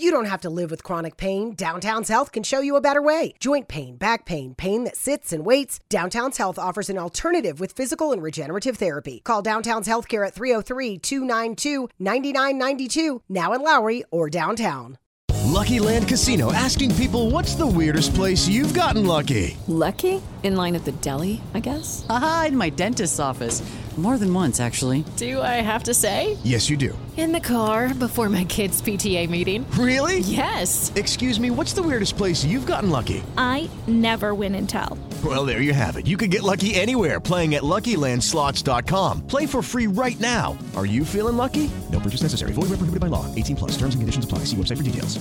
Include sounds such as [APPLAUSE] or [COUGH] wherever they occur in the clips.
You don't have to live with chronic pain. Downtown's Health can show you a better way. Joint pain, back pain, pain that sits and waits. Downtown's Health offers an alternative with physical and regenerative therapy. Call Downtown's Healthcare at 303 292 9992, now in Lowry or downtown. Lucky Land Casino asking people what's the weirdest place you've gotten lucky? Lucky? In line at the deli, I guess? Aha, in my dentist's office. More than once, actually. Do I have to say? Yes, you do. In the car before my kids' PTA meeting. Really? Yes. Excuse me, what's the weirdest place you've gotten lucky? I never win and tell. Well, there you have it. You can get lucky anywhere playing at LuckyLandSlots.com. Play for free right now. Are you feeling lucky? No purchase necessary. Void where prohibited by law. 18 plus. Terms and conditions apply. See website for details.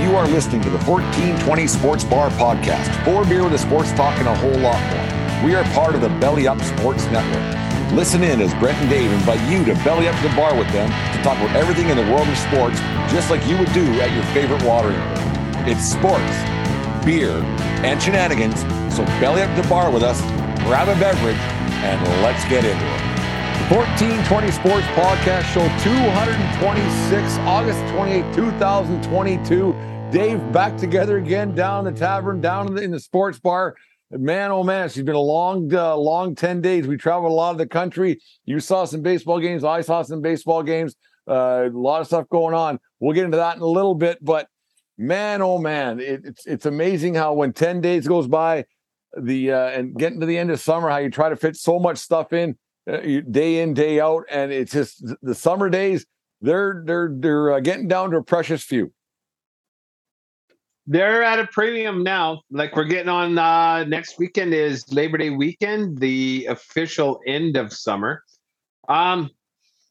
You are listening to the 1420 Sports Bar Podcast. Four beer with a sports talk and a whole lot more. We are part of the Belly Up Sports Network. Listen in as Brent and Dave invite you to belly up to the bar with them to talk about everything in the world of sports, just like you would do at your favorite watering hole. It's sports, beer, and shenanigans. So belly up to the bar with us, grab a beverage, and let's get into it. 1420 Sports Podcast Show 226, August 28, 2022. Dave back together again down the tavern, down in the, in the sports bar. Man, oh man, it's been a long, uh, long 10 days. We traveled a lot of the country. You saw some baseball games. I saw some baseball games. Uh, a lot of stuff going on. We'll get into that in a little bit. But man, oh man, it, it's it's amazing how when 10 days goes by, the uh, and getting to the end of summer, how you try to fit so much stuff in uh, day in, day out. And it's just the summer days, they're they're they're uh, getting down to a precious few they're at a premium now. Like we're getting on uh, next weekend is Labor Day weekend, the official end of summer. Um,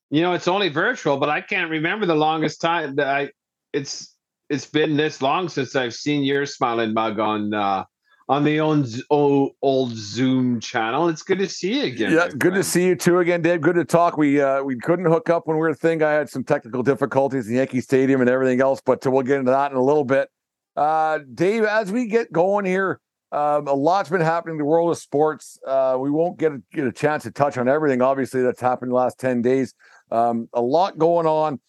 you know, it's only virtual, but I can't remember the longest time that I it's it's been this long since I've seen your smiling mug on uh on the old, old, old Zoom channel. It's good to see you again. Yeah, good friend. to see you too again, Dave. Good to talk. We uh, we couldn't hook up when we were a thing. I had some technical difficulties in Yankee Stadium and everything else, but we'll get into that in a little bit. Uh, Dave, as we get going here, um, a lot's been happening in the world of sports. Uh, we won't get a, get a chance to touch on everything, obviously, that's happened the last 10 days. Um, a lot going on.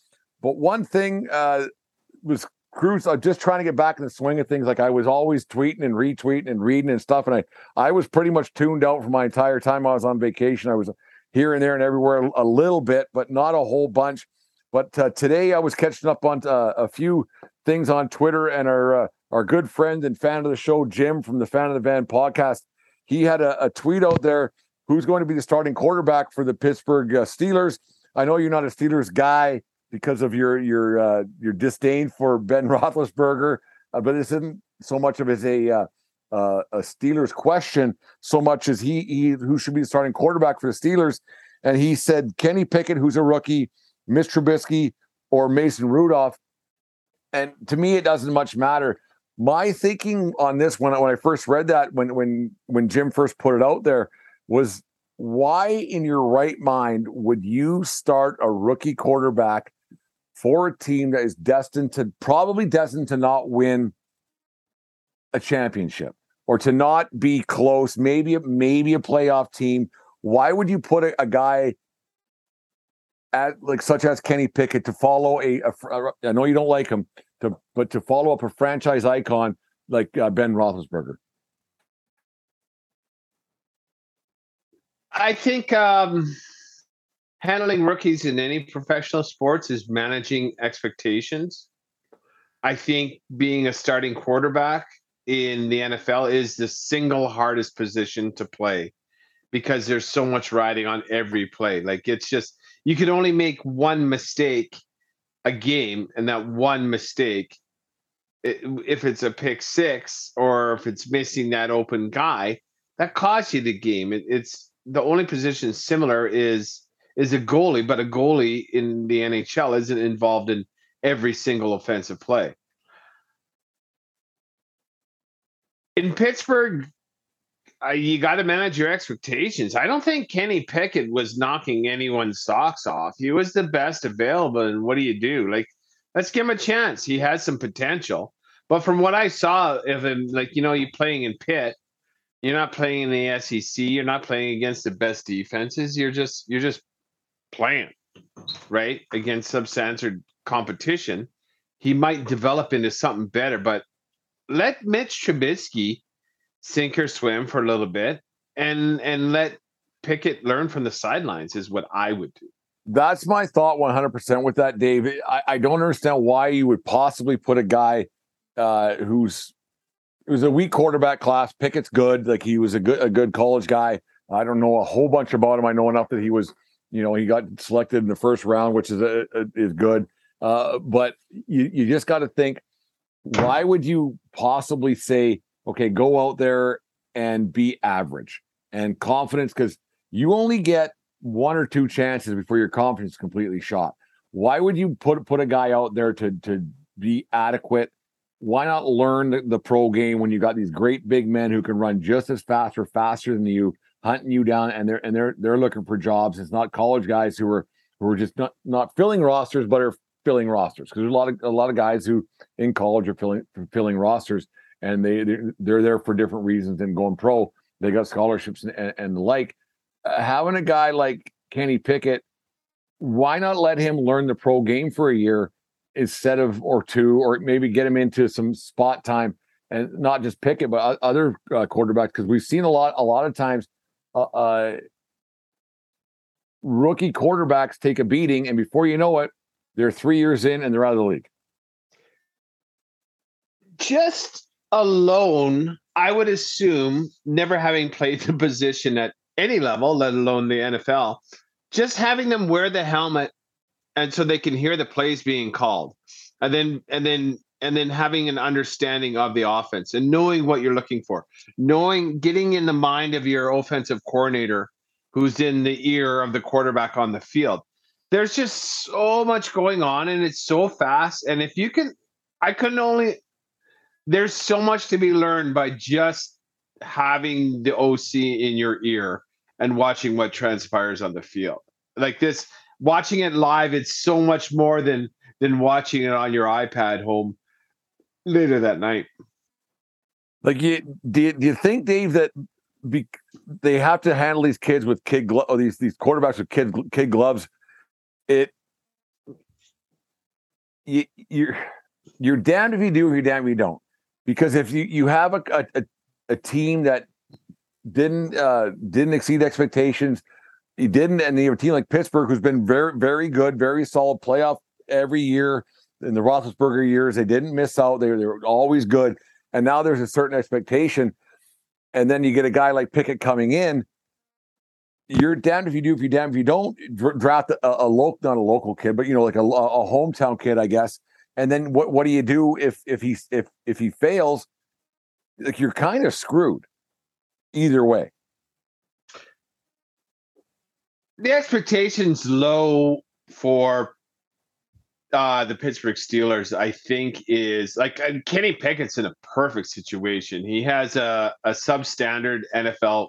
But one thing uh, was Cruz, I'm just trying to get back in the swing of things. Like I was always tweeting and retweeting and reading and stuff. And I, I was pretty much tuned out for my entire time I was on vacation. I was here and there and everywhere a little bit, but not a whole bunch. But uh, today I was catching up on uh, a few things on Twitter, and our uh, our good friend and fan of the show, Jim from the Fan of the Van podcast, he had a, a tweet out there. Who's going to be the starting quarterback for the Pittsburgh uh, Steelers? I know you're not a Steelers guy because of your your uh, your disdain for Ben [LAUGHS] Roethlisberger, uh, but this isn't so much of as a uh, uh, a Steelers question, so much as he he who should be the starting quarterback for the Steelers, and he said Kenny Pickett, who's a rookie, Mitch Trubisky or Mason Rudolph. And to me, it doesn't much matter. My thinking on this when I, when I first read that when when when Jim first put it out there was why in your right mind would you start a rookie quarterback for a team that is destined to probably destined to not win a championship or to not be close, maybe maybe a playoff team? Why would you put a, a guy at like such as Kenny Pickett to follow a, I know you don't like him to but to follow up a franchise icon like uh, Ben Roethlisberger. I think um, handling rookies in any professional sports is managing expectations. I think being a starting quarterback in the NFL is the single hardest position to play because there's so much riding on every play. Like it's just you can only make one mistake a game, and that one mistake, if it's a pick six or if it's missing that open guy, that costs you the game. It, it's the only position similar is is a goalie, but a goalie in the NHL isn't involved in every single offensive play. In Pittsburgh, uh, you got to manage your expectations. I don't think Kenny Pickett was knocking anyone's socks off. He was the best available. And what do you do? Like, let's give him a chance. He has some potential. But from what I saw of him, like, you know, you're playing in Pitt, you're not playing in the SEC. You're not playing against the best defenses. You're just you're just playing right against substandard competition. He might develop into something better, but let Mitch Trubisky sink or swim for a little bit, and and let Pickett learn from the sidelines is what I would do. That's my thought 100% with that, Dave. I, I don't understand why you would possibly put a guy uh, who's it was a weak quarterback class. Pickett's good. Like he was a good a good college guy. I don't know a whole bunch about him. I know enough that he was, you know, he got selected in the first round, which is a, a, is good. Uh, but you you just got to think, why would you possibly say, okay, go out there and be average and confidence because you only get one or two chances before your confidence is completely shot. Why would you put put a guy out there to to be adequate why not learn the, the, pro game when you got these great big men who can run just as fast or faster than you, hunting you down, and they're and they're they're looking for jobs. It's not college guys who are who are just not not filling rosters, but are filling rosters because there's a lot of a lot of guys who in college are filling filling rosters, and they they're, they're there for different reasons than going pro. They got scholarships and, and, and the like. Uh, having a guy like Kenny Pickett, why not let him learn the pro game for a year? instead of or two, or maybe get him into some spot time and not just pick it, but other uh, quarterbacks because we've seen a lot a lot of times uh, uh, rookie quarterbacks take a beating, and before you know it, they're three years in and they're out of the league. Just alone, I would assume, never having played [LAUGHS] the position at any level, let alone the NFL, just having them wear the helmet and so they can hear the plays being called. And then and then and then having an understanding of the offense and knowing what you're looking for knowing getting in the mind of your offensive coordinator who's in the ear of the quarterback on the field. There's just so much going on and it's so fast. And if you can i couldn't only there's so much to be learned by just having the oc in your ear and watching what transpires on the field like this watching it live, it's so much more than than watching it on your iPad home later that night. Like, you, do you, do you think, Dave, that be, they have to handle these kids with kid glo- or these these quarterbacks with kid kid gloves? It you, you're you're damned if you do, or you're damned if you don't. Because if you you have a a, a team that didn't uh, didn't exceed expectations, he didn't, and you have a team like Pittsburgh, who's been very, very good, very solid playoff every year in the Roethlisberger years. They didn't miss out; they, they were always good. And now there's a certain expectation, and then you get a guy like Pickett coming in. You're damned if you do, if you damned if you don't. Draft a, a local, not a local kid, but you know, like a, a hometown kid, I guess. And then what? What do you do if if he if if he fails? Like you're kind of screwed either way the expectations low for uh, the Pittsburgh Steelers, I think, is like Kenny Pickett's in a perfect situation. He has a, a substandard NFL,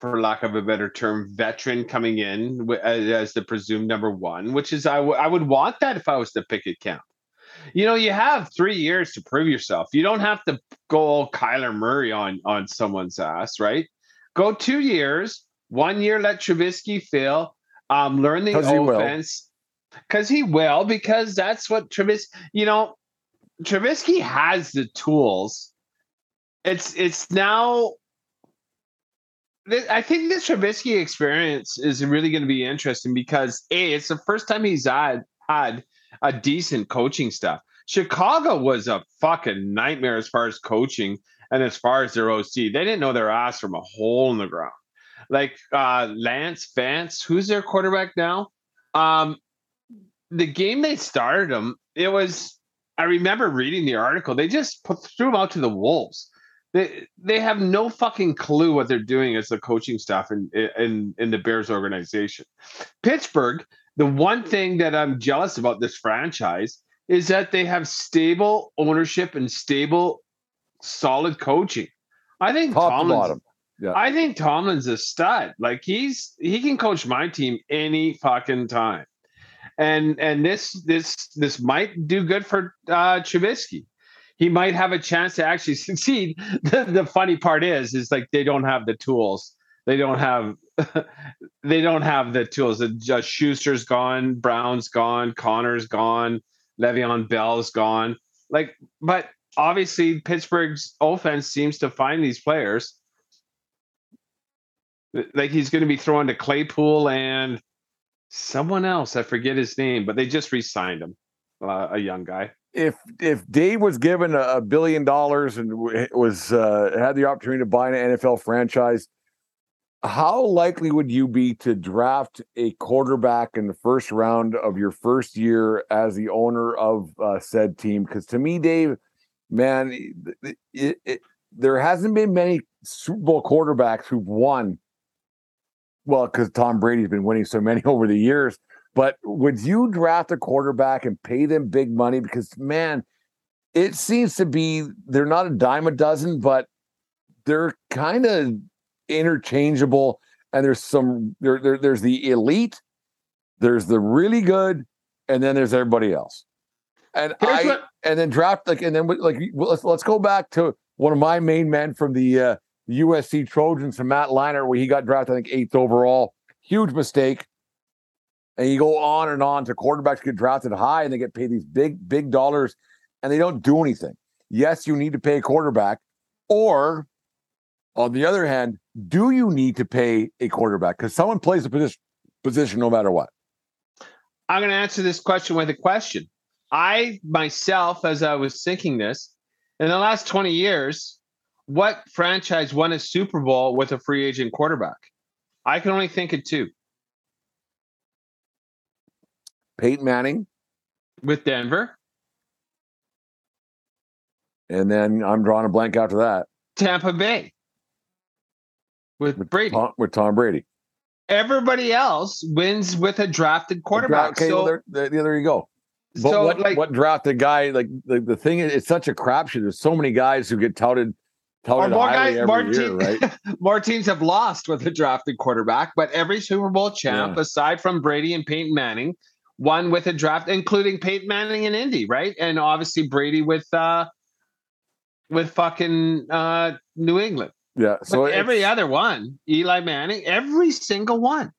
for lack of a better term, veteran coming in as the presumed number one, which is I, w- I would want that if I was the Pickett camp. You know, you have three years to prove yourself. You don't have to go Kyler Murray on on someone's ass, right? Go two years, one year, let Trubisky fail. Um, learn the offense because he, he will. Because that's what Trubisky. You know, Trubisky has the tools. It's it's now I think this Trubisky experience is really going to be interesting because a it's the first time he's had had a decent coaching staff. Chicago was a fucking nightmare as far as coaching and as far as their OC. They didn't know their ass from a hole in the ground. Like uh Lance Vance, who's their quarterback now? Um the game they started him, it was I remember reading the article. They just put, threw him out to the wolves they they have no fucking clue what they're doing as the coaching staff in in in the Bears organization. Pittsburgh, the one thing that I'm jealous about this franchise is that they have stable ownership and stable, solid coaching. I think Top to Tomlin's, bottom. Yeah. I think Tomlin's a stud. Like he's he can coach my team any fucking time. And and this this this might do good for uh Trubisky he might have a chance to actually [LAUGHS] succeed. [LAUGHS] The, the funny part is, is like they don't have the tools. They don't have they don't have the tools. Just Schuster's gone, Brown's gone, Conner's gone, Le'Veon Bell's gone. Like, but obviously Pittsburgh's offense seems to find these players. Like he's going to be throwing to Claypool and someone else. I forget his name, but they just re-signed him, uh, a young guy if if Dave was given a, billion dollars and was uh, had the opportunity to buy an NFL franchise, how likely would you be to draft a quarterback in the first round of your first year as the owner of uh, said team? Because to me, Dave, man, it, it, it, there hasn't been many Super Bowl quarterbacks who've won. Well, because Tom Brady's been winning so many [LAUGHS] over the years but would you draft a quarterback and pay them big money? Because man, it seems to be they're not a dime a dozen, but they're kind of interchangeable. And there's some there, there there's the elite, there's the really good, and then there's everybody else. And Here's I what- and then draft like and then like let's let's go back to one of my main men from the uh, USC Trojans, from Matt Leinart, where he got drafted I think eighth overall. Huge mistake and you go on and on to quarterbacks get drafted high and they get paid these big, big dollars and they don't do anything. Yes, you need to pay a quarterback. Or on the other hand, do you need to pay a quarterback? Because someone plays the position, position no matter what. I'm going to answer this question with a question. I myself, as I was thinking this, in the last 20 years, what franchise won a Super Bowl with a free agent quarterback? I can only think of two. Peyton Manning with Denver. And then I'm drawing a blank after that. Tampa Bay with, with Brady. Tom, with Tom Brady. Everybody else wins with a drafted quarterback. Okay, so, well, there, there, you go. But so, what, like, what drafted guy? Like the, the thing is, it's such a crapshoot. There's so many guys who get touted touted more guys, every more, year, right? [LAUGHS] more teams have lost with a drafted quarterback, but every Super Bowl champ, yeah. aside from Brady and Peyton Manning, one with a draft, including Peyton Manning and Indy, right? And obviously Brady with uh with fucking uh New England. Yeah. So every other one, Eli Manning, every single one.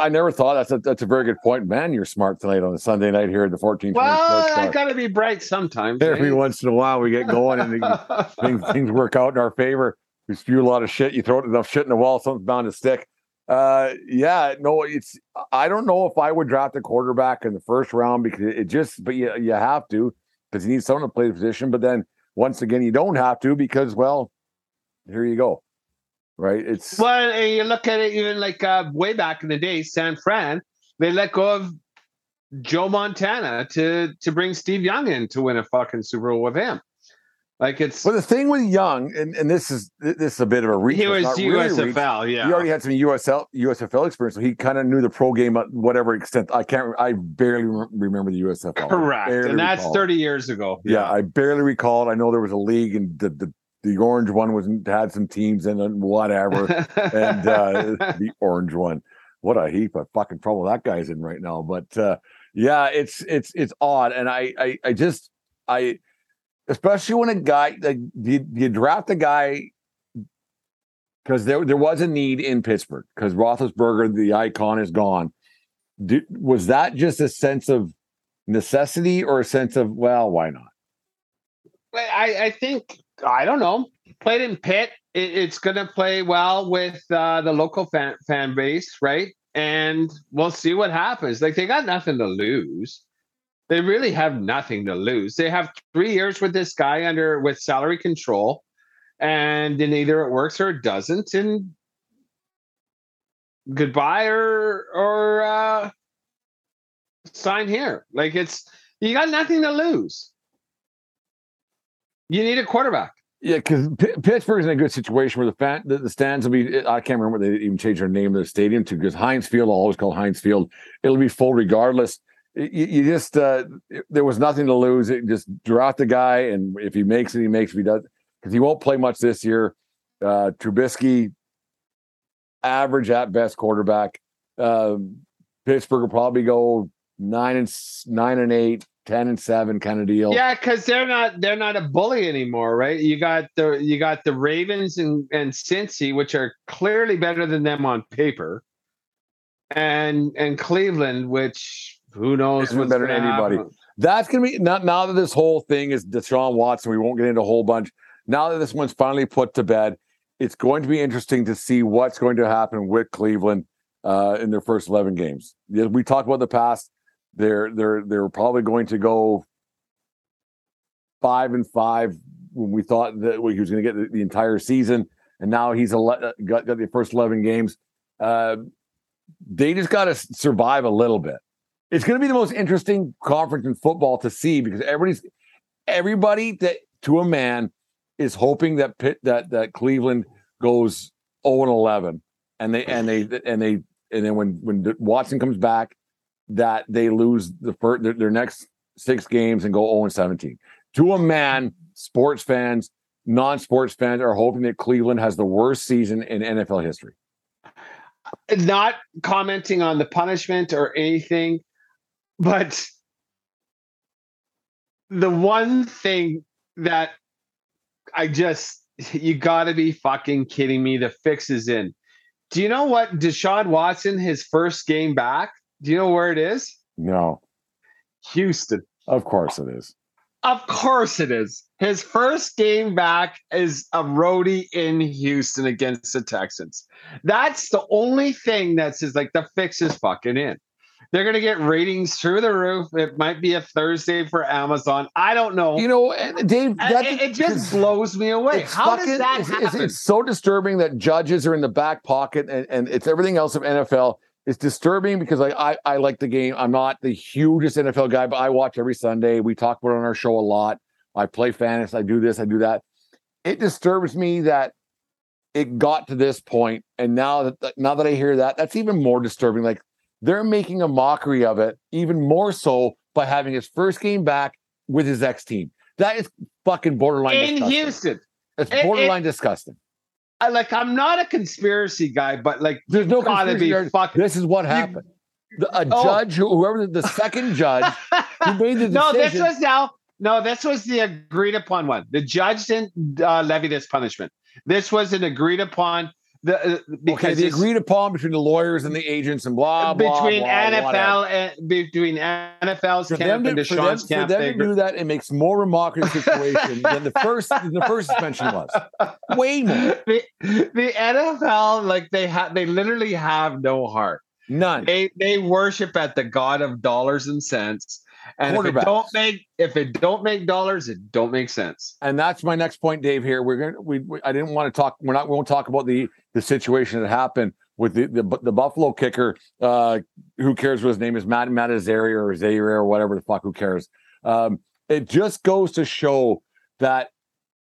I never thought that's a that's a very good point. Man, you're smart tonight on a Sunday night here at the 14th. Well, I got to be bright sometimes. Every eh? once in a while, we get going and [LAUGHS] things things work out in our favor. We spew a lot of shit. You throw enough shit in the wall, something's bound to stick. Uh, yeah, no, it's. I don't know if I would draft a quarterback in the first round because it just. But you you have to because you need someone to play the position. But then once again, you don't have to because well, here you go, right? It's well, and you look at it even like uh, way back in the day, San Fran, they let go of Joe Montana to to bring Steve Young in to win a fucking Super Bowl with him. Like it's well, the thing with Young, and, and this is this is a bit of a reach. He was USFL, really yeah. He already had some USL USFL experience, so he kind of knew the pro game at whatever extent. I can't. I barely remember the USFL. Correct, and that's recall. thirty years ago. Yeah. yeah. I barely recall it. I know there was a league, and the the, the orange one was had some teams in it, whatever, and uh, [LAUGHS] the orange one. What a heap of fucking trouble that guy's in right now. But uh, yeah, it's it's it's odd, and I I, I just I especially when a guy like you, you draft a guy because there there was a need in Pittsburgh because Roethlisberger, the icon, is gone. Was that just a sense of necessity or a sense of well, why not? I, I think I don't know. Played in Pitt, it, it's going to play well with uh, the local fan fan base, right? And we'll see what happens. Like they got nothing to lose. They really have nothing to lose. They have three years with this guy under with salary control, and then either it works or it doesn't, and goodbye or or uh, sign here. Like it's you got nothing to lose. You need a quarterback. Yeah, because P- Pittsburgh's in a good situation where the fan, the, the, stands will be. I can't remember they even changed their name of the stadium to because Heinz Field, I'll always call Heinz Field. It'll be full regardless. You, you just uh, there was nothing to lose. It, just draft the guy, and if he makes it, he makes. If he does, because he won't play much this year. Uh, Trubisky, average at best quarterback. Uh, Pittsburgh will probably go nine and nine and eight, 10 and 7 kind of deal. Yeah, because they're not they're not a bully anymore, right? You got the you got the Ravens and, and Cincy, which are clearly better than them on paper. And and Cleveland, which who knows what's better than anybody. Happen. That's gonna be now, now that this whole thing is Deshaun Watson, we won't get into a whole bunch. Now that this one's finally put to bed, it's going to be interesting to see what's going to happen with Cleveland uh, in their first 11 games. We talked about the past they're they're they're probably going to go five and five when we thought that he was going to get the, the, entire season, and now he's ele- got, got the first eleven games. Uh, they just got to survive a little bit. It's going to be the most interesting conference in football to see because everybody's everybody that to a man is hoping that Pitt, that that Cleveland goes 0 and 11 and they and they and they and then when when Watson comes back that they lose the first their, their next six games and go 0 17. To a man, sports fans, non-sports fans are hoping that Cleveland has the worst season in NFL history. Not commenting on the punishment or anything, but the one thing that I just you got to be fucking kidding me. The fix is in. Do you know what Deshaun Watson, his first game back, do you know where it is? No. Houston. Of course it is. Of course it is. His first game back is a roadie in Houston against the Texans. That's the only thing that says like the fix is fucking in. They're going to get ratings through the roof. It might be a Thursday for Amazon. I don't know. You know, eh, Dave, that, it, it, just blows me away. How fucking, does that it's, happen? It's, it's, so disturbing that judges are in the back pocket and, and it's everything else of NFL it's disturbing because like I, I like the game. I'm not the hugest NFL guy, but I watch every Sunday. We talk about it on our show a lot. I play fantasy. I do this. I do that. It disturbs me that it got to this point. point, and now that now that I hear that, that's even more disturbing. Like they're making a mockery of it, even more so by having his first game back with his ex team. That is fucking borderline in disgusting. Houston. It's borderline it, it, disgusting. I, like I'm not a conspiracy guy, but like there's no gotta be fucking. This is what happened. You, a oh. judge, whoever the second judge [LAUGHS] who made the decision. no, this was now. No, this was the agreed upon one. The judge didn't uh, levy this punishment. This was an agreed upon the, uh, because okay, the agreed upon between the lawyers and the agents and blah blah between blah, NFL and between NFL's for camp and Deshaun's for them, camp. For them to do that, it makes more remarkable situation than the first the first suspension was. Way more. The, the NFL, like they have, they literally have no heart. None. They they worship at the god of dollars and cents and if it don't make if it don't make dollars, it don't make sense. And that's my next point, Dave. Here we're gonna we, we I didn't want to talk. We're not. We won't talk about the the situation that happened with the the, the Buffalo kicker. Uh, who cares what his name is? Matt Matt Azari or Zaire or whatever the fuck. Who cares? Um, it just goes to show that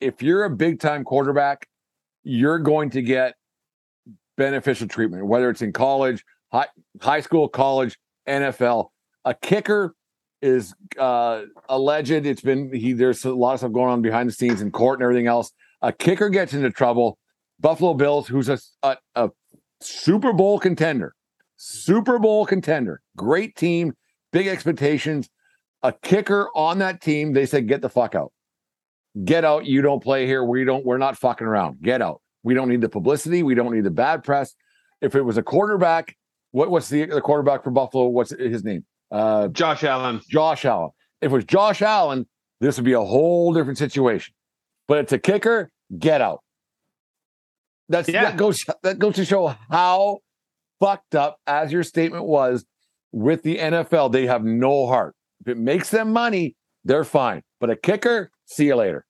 If you're a big time quarterback, you're going to get beneficial treatment, whether it's in college, high, high school, college, NFL. A kicker is uh, alleged. It's been he. There's a lot of stuff going on behind the scenes in court and everything else. A kicker gets into trouble. Buffalo Bills, who's a, a, a Super Bowl contender, Super Bowl contender, great team, big expectations. A kicker on that team, they said, "Get the fuck out, get out. You don't play here. We don't. We're not fucking around. Get out. We don't need the publicity. We don't need the bad press. If it was a quarterback, what, what's the, the quarterback for Buffalo? What's his name? Uh, Josh Allen. Josh Allen. If it was Josh Allen, this would be a whole different situation. But it's a kicker. Get out. That's yeah. that goes that goes to show how fucked up, as your statement was, with the NFL. They have no heart. If it makes them money, they're fine. But a kicker, see you later.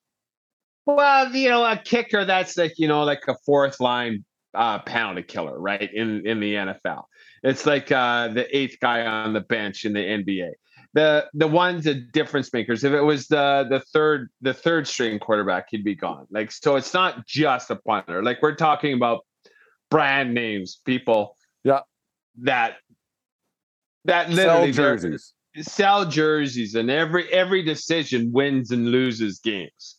Well, you know, a kicker that's like you know like a fourth line uh, penalty killer, right? In in the NFL, it's like uh, the eighth guy on the bench in the NBA. The the ones the difference makers. If it was the the third the third string quarterback, he'd be gone. Like so, it's not just a punter. Like we're talking about brand names, people. Yeah. That that literally sell jerseys. Sell jerseys, and every every decision wins and loses games.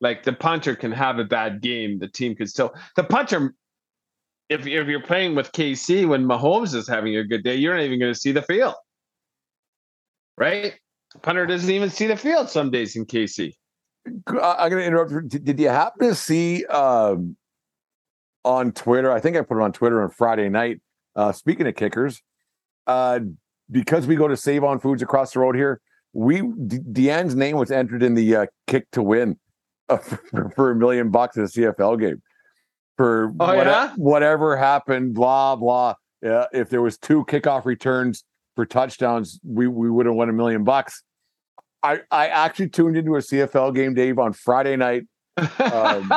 Like the punter can have a bad game, the team could still. The punter if if you're playing with KC when Mahomes is having a good day, you're not even going to see the field, right? Punter doesn't even see the field some days in KC. I'm going to interrupt. Did you happen to see um, on Twitter? I think I put it on Twitter on Friday night. Uh, speaking of kickers, uh, because we go to Save on Foods across the road here, we De- Deanne's name was entered in the uh, kick to win [LAUGHS] uh, for, for a million bucks in a CFL game for oh, what, yeah? whatever happened, blah blah. Yeah, if there was two kickoff returns for touchdowns, we we would have won a million bucks. I I actually tuned into a CFL game, Dave, on Friday night. Um,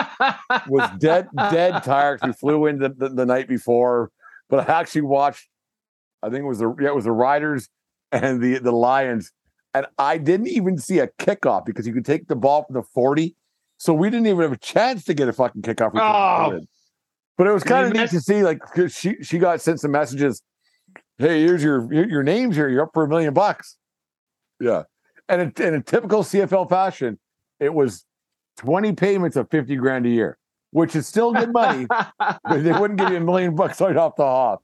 was dead dead [LAUGHS] tired. We flew in the, the, the, night before, but I actually watched. I think it was the yeah, it was the Riders and the the Lions, and I didn't even see a kickoff because you could take the ball from the forty so we didn't even have a chance to get a fucking kickoff. Oh. But it was kind of neat to see, like, because she she got sent some messages. Hey, here's your your name's here. You're up for a million bucks. Yeah, and in, in a typical CFL fashion, it was twenty payments of fifty grand a year, which is still good money. but they wouldn't give you a million bucks right off the hop.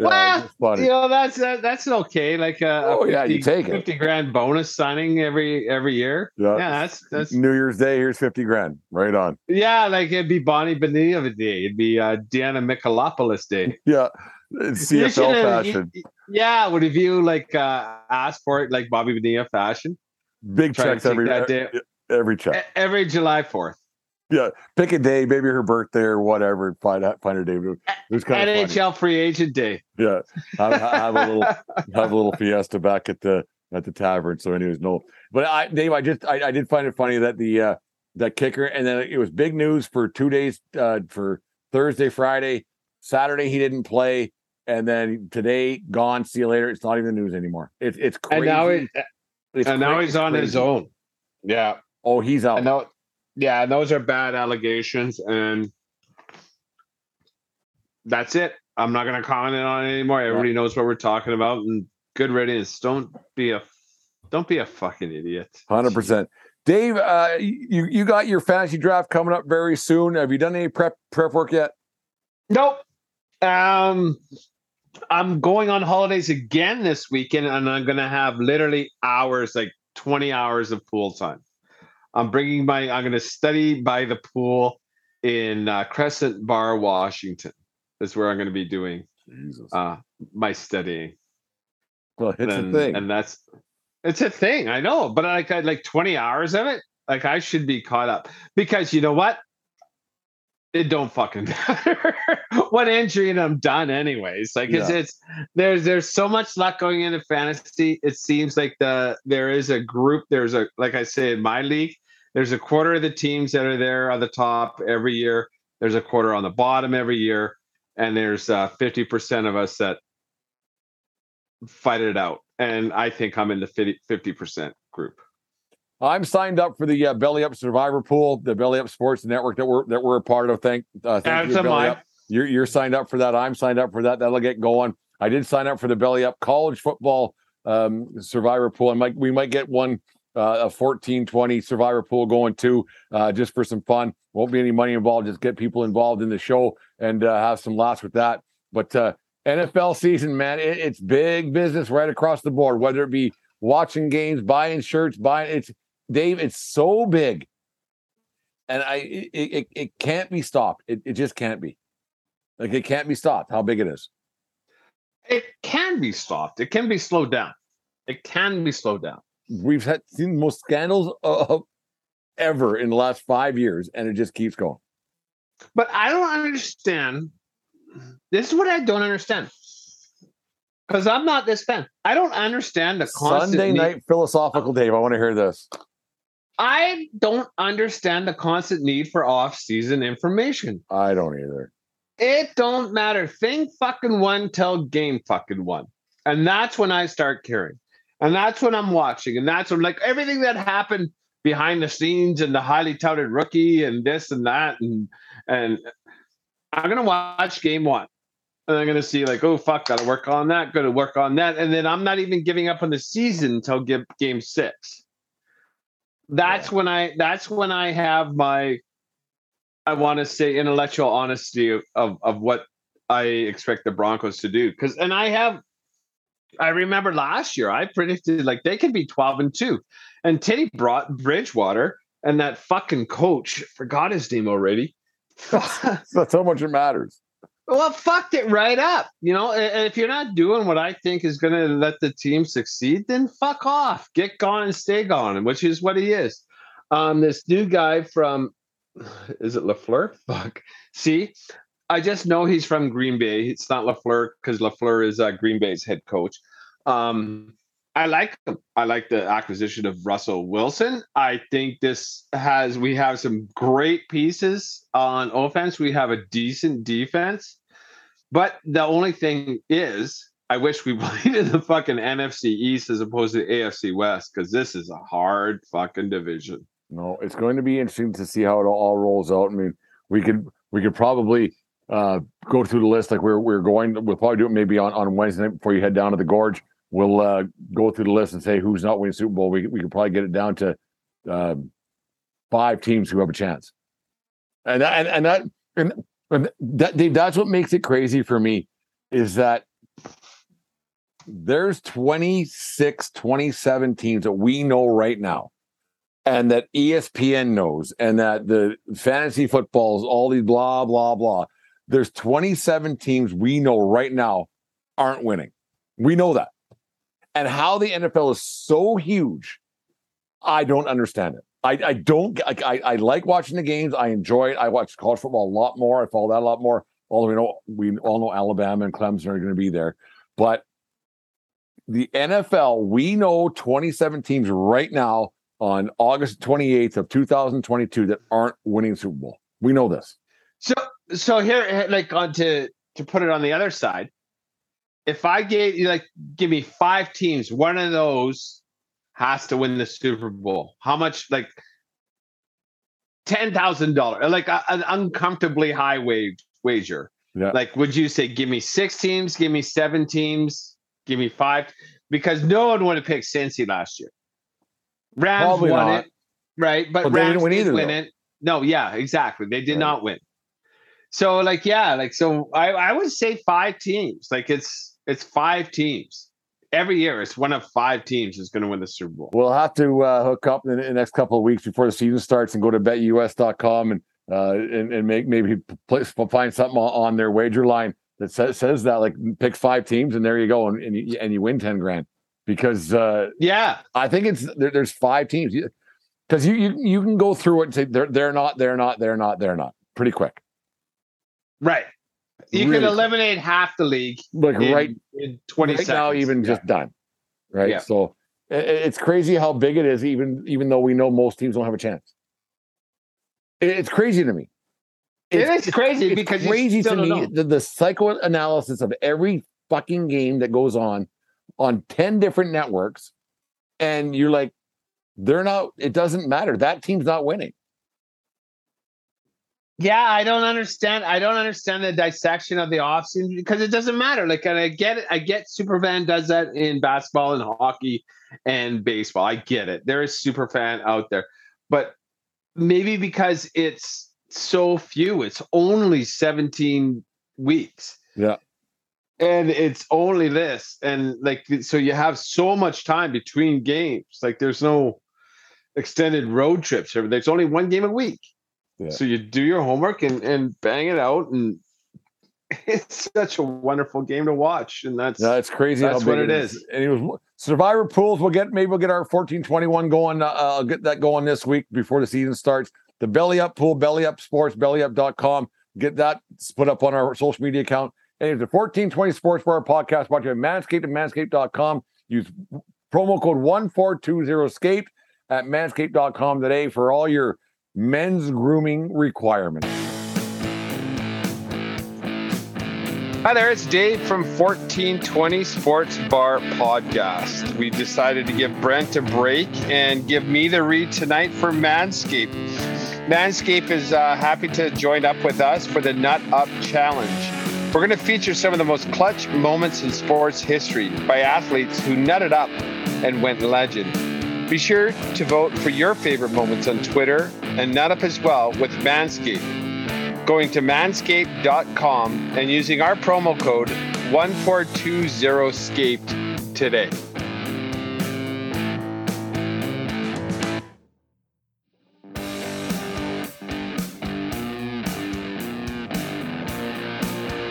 Well, you know that's uh, that's okay. Like a, oh 50, yeah, you take it. Fifty grand bonus signing every every year. Yeah. yeah, that's that's New Year's Day. Here's fifty grand. Right on. Yeah, like it'd be Bonnie Bonilla Day. It'd be uh, Deanna Mikalopoulos Day. yeah, [LAUGHS] CFL fashion. yeah, would have you like uh, asked for it like Bobby Bonilla fashion? Big checks every day. Every check. Every July fourth yeah, pick a day, maybe her birthday or whatever. Find out, find her day. It was kind NHL of funny. free agent day. Yeah, have, have, a little [LAUGHS] have a little fiesta back at the at the tavern. So, anyways, no, but I, Dave, I just I, I did find it funny that the uh that kicker, and then it was big news for two days uh for Thursday, Friday, Saturday he didn't play, and then today gone. See you later. It's not even news anymore. It's it's crazy. And now it, and now he's on crazy. his own. Yeah. Oh, he's out. I know yeah, those are bad allegations, and that's it. I'm not going to comment on it anymore. Everybody knows what we're talking about, and good riddance. Don't be a don't be a fucking idiot. Hundred percent. Dave, uh, you you got your fantasy draft coming up very soon. Have you done any prep prep work yet? Nope. Um, I'm going on holidays again this weekend, and I'm going to have literally hours, like 20 hours of pool time. I'm bringing my. I'm going to study by the pool in uh, Crescent Bar, Washington. That's where I'm going to be doing uh, my studying. Well, it's and, a thing, and that's it's a thing. I know, but like I like 20 hours of it. Like I should be caught up because you know what? It don't fucking [LAUGHS] matter what injury and I'm done anyways. Like it's, yeah. it's there's there's so much luck going into fantasy. It seems like the there is a group. There's a like I say in my league, there's a quarter of the teams that are there on the top every year. There's a quarter on the bottom every year, and there's uh, 50% of us that fight it out. And I think I'm in the 50% group. I'm signed up for the uh, Belly Up Survivor Pool, the Belly Up Sports Network that we're that we're a part of. Thank, uh, thank you, Belly Up. You're you're signed up for that. I'm signed up for that. That'll get going. I did sign up for the Belly Up College Football um, Survivor Pool. I might we might get one uh, a 14 20 Survivor Pool going too, uh, just for some fun. Won't be any money involved. Just get people involved in the show and uh, have some laughs with that. But uh, NFL season, man, it, it's big business right across the board. Whether it be watching games, buying shirts, buying it's Dave. It's so big, and I it it, it can't be stopped. It it just can't be. Like it can't be stopped. How big it is. It can be stopped. It can be slowed down. It can be slowed down. We've had seen the most scandals of ever in the last five years, and it just keeps going. But I don't understand. This is what I don't understand. Because I'm not this fan. I don't understand the Sunday need- night philosophical, Dave. I want to hear this. I don't understand the constant need for off-season information. I don't either. It don't matter. Thing fucking one till game fucking one. And that's when I start caring. And that's when I'm watching. And that's when like everything that happened behind the scenes and the highly touted rookie and this and that. And and I'm gonna watch game one. And I'm gonna see like, oh fuck, gotta work on that, gotta work on that. And then I'm not even giving up on the season until give game six. That's when I that's when I have my I want to say intellectual honesty of, of, of what I expect the Broncos to do. Because and I have I remember last year I predicted like they could be 12 and 2. And Teddy brought Bridgewater and that fucking coach, forgot his name already. [LAUGHS] That's how much it matters. Well, fucked it right up. You know, if you're not doing what I think is going to let the team succeed, then fuck off. Get gone and stay gone, which is what he is. Um, this new guy from, [SIGHS] is it Lafleur? [LAUGHS] Fuck. See, I just know he's from Green Bay. It's not Lafleur because Lafleur is uh, Green Bay's head coach. Um, I like him. I like the acquisition of Russell Wilson. I think this has we have some great pieces on offense. We have a decent defense. But the only thing is, I wish we [LAUGHS] played in the fucking NFC East as opposed to AFC West because this is a hard fucking division. No, it's going to be interesting to see how it all rolls out. I mean, we could we could probably uh, go through the list like we're we're going. We'll probably do it maybe on, on Wednesday before you head down to the gorge. We'll uh, go through the list and say who's not winning Super Bowl. We we could probably get it down to um, five teams who have a chance, and that, and and that and, and that Dave, that's what makes it crazy for me is that there's 26 27 teams that we know right now and that espn knows and that the fantasy footballs all these blah blah blah. There's 27 teams we know right now aren't winning. We know that. And how the nfl is so huge i don't understand it i, I don't I, I I like watching the games. I enjoy it. I watch college football a lot more. I follow that a lot more. Although we know we all know alabama and clemson are going to be there. But the NFL, we know 27 teams right now on August 28th of 2022 that aren't winning Super Bowl. We know this. So so here like on to to put it on the other side, if I gave you like give me five teams, one of those has to win the Super Bowl. How much like ten thousand dollars, like a, an uncomfortably high wage wager. Yeah. Like, would you say give me six teams, give me seven teams, give me five? Because no one would have picked Cincy last year. Rams Probably won not. it, right? But, But Rams didn't win either, Win it. No, yeah, exactly. They did Right. not win. So, like, yeah, like, so I, I would say five teams. Like, it's it's five teams every year. It's one of five teams is going to win the Super Bowl. We'll have to uh, hook up in the next couple of weeks before the season starts and go to betus.com and uh, and, and make maybe play, find something on, their wager line that says, says that like pick five teams and there you go and and you, and you win 10 grand because uh, Yeah, I think it's there, there's five teams because you, you you can go through it and say they're they're not they're not they're not they're not pretty quick right. You Really can quick. eliminate half the league like in, right in 20 right seconds. now even Yeah. just done right Yeah. so i- i- it's crazy how big it is even even though we know most teams don't have a chance It- it's crazy to me It It's- crazy it's because you crazy to me the, the psychoanalysis of every fucking game that goes on on 10 different networks and you're like they're not. It doesn't matter. That team's not winning. Yeah, I don't understand. I don't understand the dissection of the offseason because it doesn't matter. Like, and I get it. I get Superfan does that in basketball and hockey and baseball. I get it. There is Superfan out there, but maybe because it's so few. It's only seventeen weeks. Yeah. And it's only this, and like so, you have so much time between games. Like, there's no extended road trips. There's only one game a week. Yeah. So you do your homework and and bang it out, and [LAUGHS] it's such a wonderful game to watch. And that's no, it's crazy. That's what it is. is. And it was Survivor pools. We'll get maybe we'll get our fourteen twenty one going. Uh, I'll get that going this week before the season starts. The Belly Up pool, Belly Up Sports, BellyUp.com. Get that put up on our social media account. And it's the 1420 Sports Bar podcast brought to you at Manscaped and Manscaped.com. Use promo code 1420SCAPE at Manscaped.com today for all your men's grooming requirements. Hi there, it's Dave from 1420 Sports Bar Podcast. We decided to give Brent a break and give me the read tonight for Manscaped. Manscaped is uh, happy to join up with us for the Nut Up Challenge. We're going to feature some of the most clutch moments in sports history by athletes who nutted up and went legend. Be sure to vote for your favorite moments on Twitter and nut up as well with Manscaped. Going to manscaped.com and using our promo code 1420SCAPED today.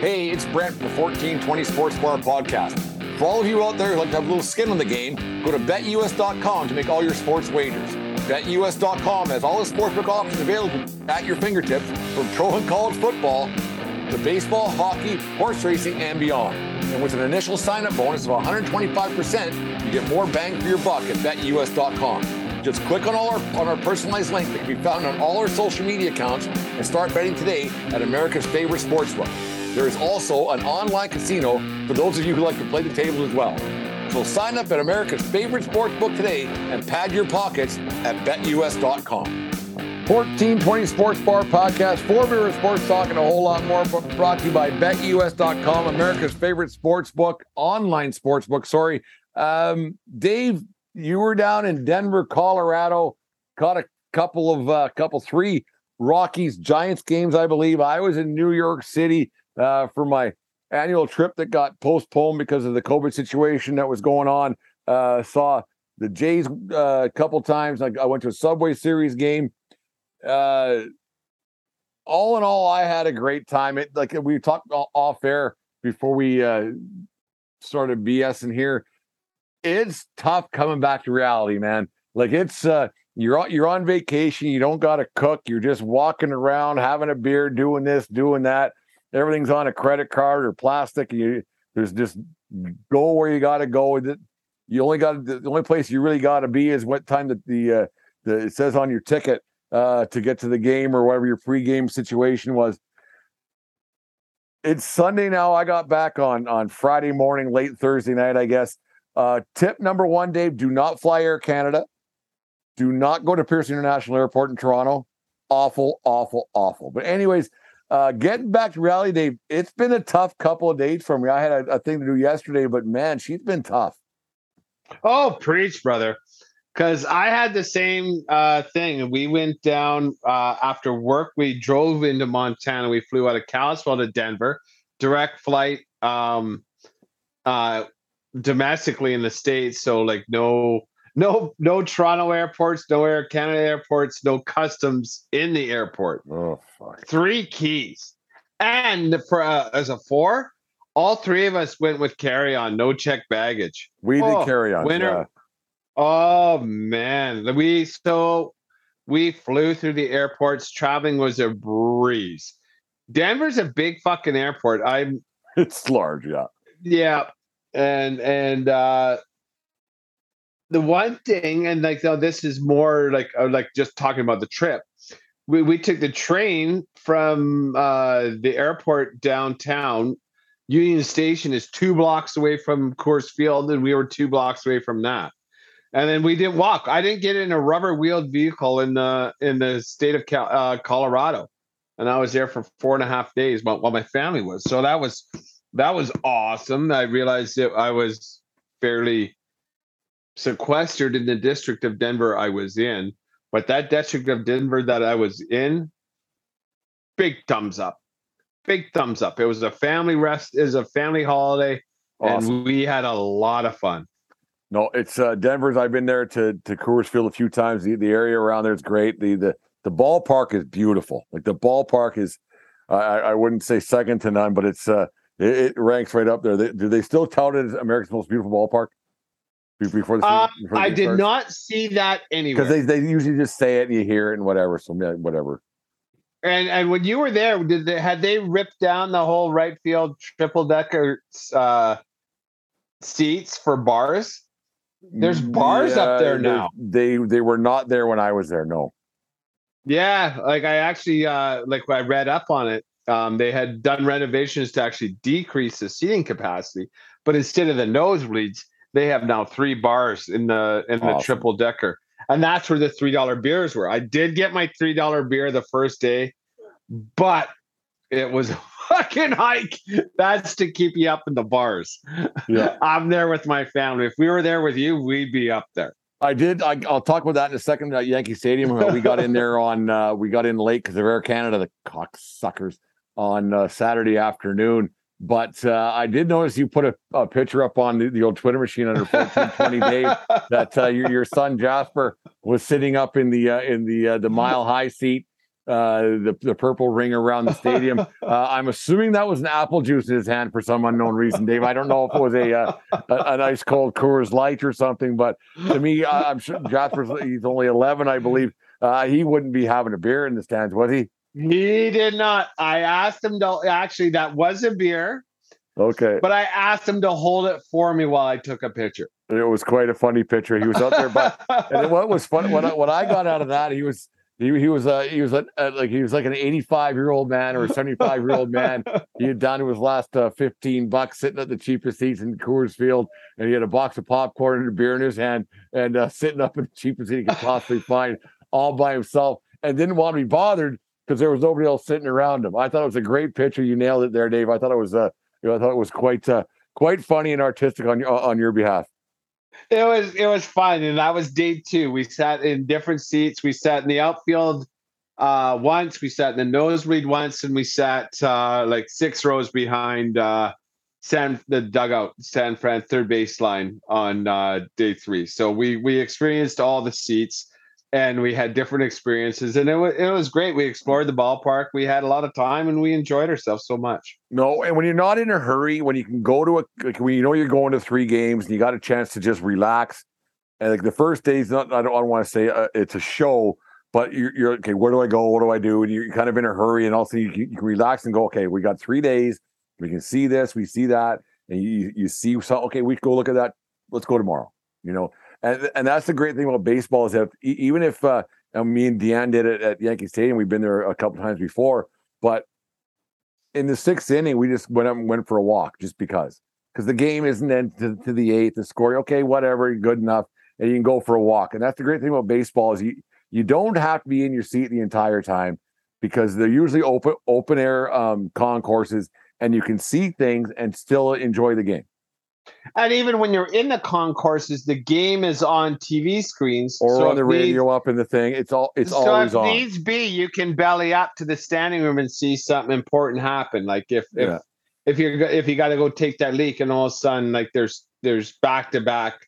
Hey, it's Brent from the 1420 Sports Bar Podcast. For all of you out there who like to have a little skin on the game, go to betus.com to make all your sports wagers. BetUS.com has all the sportsbook options available at your fingertips from pro and college football to baseball, hockey, horse racing, and beyond. And with an initial sign-up bonus of 125%, you get more bang for your buck at BetUS.com. Just click on all our on our personalized link that can be found on all our social media accounts and start betting today at America's favorite sportsbook. There is also an online casino for those of you who like to play the table as well. So sign up at America's favorite sports book today and pad your pockets at betus.com. 1420 Sports Bar Podcast, four beer sports talk, and a whole lot more. Brought to you by BetUS.com, America's favorite sports book, online sports book. Sorry, um, Dave, you were down in Denver, Colorado. Caught a couple of uh, couple three Rockies Giants games, I believe. I was in New York City uh, for my annual trip that got postponed because of the COVID situation that was going on. Uh, saw the Jays uh, a couple times. I, I, went to a Subway Series game. Uh, all in all, I had a great time. It like we talked off air before we uh, started BSing here. It's tough coming back to reality, man. Like it's uh, you're you're on vacation. You don't got to cook. You're just walking around, having a beer, doing this, doing that everything's on a credit card or plastic. You there's just go where you got to go. You only got the only place you really got to be is what time that the uh, the it says on your ticket uh, to get to the game or whatever your pregame situation was. It's Sunday now. I got back on on Friday morning, late Thursday night, I guess. Uh, tip number one, Dave: Do not fly Air Canada. Do not go to Pearson International Airport in Toronto. Awful, awful, awful. But anyways, uh, getting back to reality, Dave, it's been a tough couple of days for me. I had a, a thing to do yesterday, but man, she's been tough. Oh, preach, brother. Because I had the same uh, thing. We went down uh, after work. We drove into Montana. We flew out of Kalispell to Denver, direct flight um, uh, domestically in the States. So, like, no no no Toronto airports, no Air Canada airports, no customs in the airport. Oh fuck. Three keys. And for uh, as a four, all three of us went with carry on, no check baggage. We oh, did carry on. Winner. Yeah. Oh man. We so we flew through the airports. Traveling was a breeze. Denver's a big fucking airport. I'm [LAUGHS] it's large, yeah. Yeah. And and uh the one thing, and like, no, this is more like uh, like just talking about the trip. We we took the train from uh, the airport downtown. Union Station is two blocks away from Coors Field, and we were two blocks away from that. and then we didn't walk. I didn't get in a rubber wheeled vehicle in the in the state of uh, Colorado, and I was there for four and a half days while, while my family was. So that was that was awesome. I realized that I was fairly sequestered in the district of Denver I was in, but that district of Denver that I was in, big thumbs up, big thumbs up. It was a family rest, is a family holiday, awesome. and we had a lot of fun. No, it's uh, Denver's. I've been there to to Coors Field a few times. The, the area around there is great. The the the ballpark is beautiful. Like the ballpark is, uh, I, I wouldn't say second to none, but it's uh it, it ranks right up there. They, do they still tout it as America's most beautiful ballpark? Before the, uh, before the I did starts? not see that anywhere because they, they usually just say it and you hear it and whatever. So yeah, whatever. And and when you were there, did they had they ripped down the whole right field triple decker uh, seats for bars? There's bars yeah, up there now. They they were not there when I was there. No. Yeah, like I actually uh like I read up on it. Um, they had done renovations to actually decrease the seating capacity, but instead of the nosebleeds, they have now three bars in the in awesome. the triple decker, and that's where the three dollar beers were. I did get my three dollar beer the first day, but it was [LAUGHS] fucking hike. That's to keep you up in the bars. Yeah. [LAUGHS] I'm there with my family. If we were there with you, we'd be up there. I did. I, will talk about that in a second at Yankee Stadium. We got in there [LAUGHS] on, uh, we got in late because of Air Canada, the cocksuckers, on uh, Saturday afternoon. But uh, I did notice you put a, a picture up on the, the, old Twitter machine under 1420 Dave [LAUGHS] that uh, your, your son Jasper was sitting up in the uh, in the uh, the mile high seat uh, the the purple ring around the stadium. [LAUGHS] Uh, I'm assuming that was an apple juice in his hand for some unknown reason, Dave. I don't know if it was a a, a, nice cold Coors Light or something, but to me, I, am sure Jasper's he's only 11, I believe. Uh, he wouldn't be having a beer in the stands, was he? He did not. I asked him to actually that was a beer. Okay. But I asked him to hold it for me while I took a picture. It was quite a funny picture. He was out there, but [LAUGHS] and what was fun what I, what I got out of that, he was he, he was uh, he was a, uh, like he was like an 85 year old man or a 75 year old man. He had down to his last uh, 15 bucks sitting at the cheapest seats in Coors Field, and he had a box of popcorn and a beer in his hand, and uh, sitting up in the cheapest seat he could possibly find, all by himself, and didn't want to be bothered because there was nobody else sitting around him. I thought it was a great picture. You nailed it there, Dave. I thought it was uh, you know, I thought it was quite uh, quite funny and artistic on your on your behalf it was it was fun, and that was day two. We sat in different seats. We sat in the outfield uh, once. We sat in the nosebleed once, and we sat uh, like six rows behind uh, San the dugout, San Fran third baseline on uh, day three. So we we experienced all the seats and we had different experiences and it was, it was great. We explored the ballpark we had a lot of time and we enjoyed ourselves so much. No and when you're not in a hurry when you can go to a like when you know you're going to three games and you got a chance to just relax and like the first day's not i don't, don't want to say uh, it's a show but you're, you're, okay where do i go? What do i do? And you're kind of in a hurry and also you, you can relax and go okay we got three days. We can see this we see that. And you you see so okay we go look at that. Let's go tomorrow you know and and that's the great thing about baseball is that even if uh, me and Deanne did it at Yankee Stadium, we've been there a couple times before, but in the sixth inning, we just went up and went for a walk just because. Because the game isn't end to, to, the eighth, the score, okay, whatever, good enough, and you can go for a walk. And that's the great thing about baseball is you you don't have to be in your seat the entire time because they're usually open open air um, concourses, and you can see things and still enjoy the game. And even when you're in the concourses, the game is on TV screens or so on the radio needs, up in the thing. It's all it's so always if on. Needs be you can belly up to the standing room and see something important happen. Like if if yeah. if you're if you got to go take that leak and all of a sudden like there's there's back to back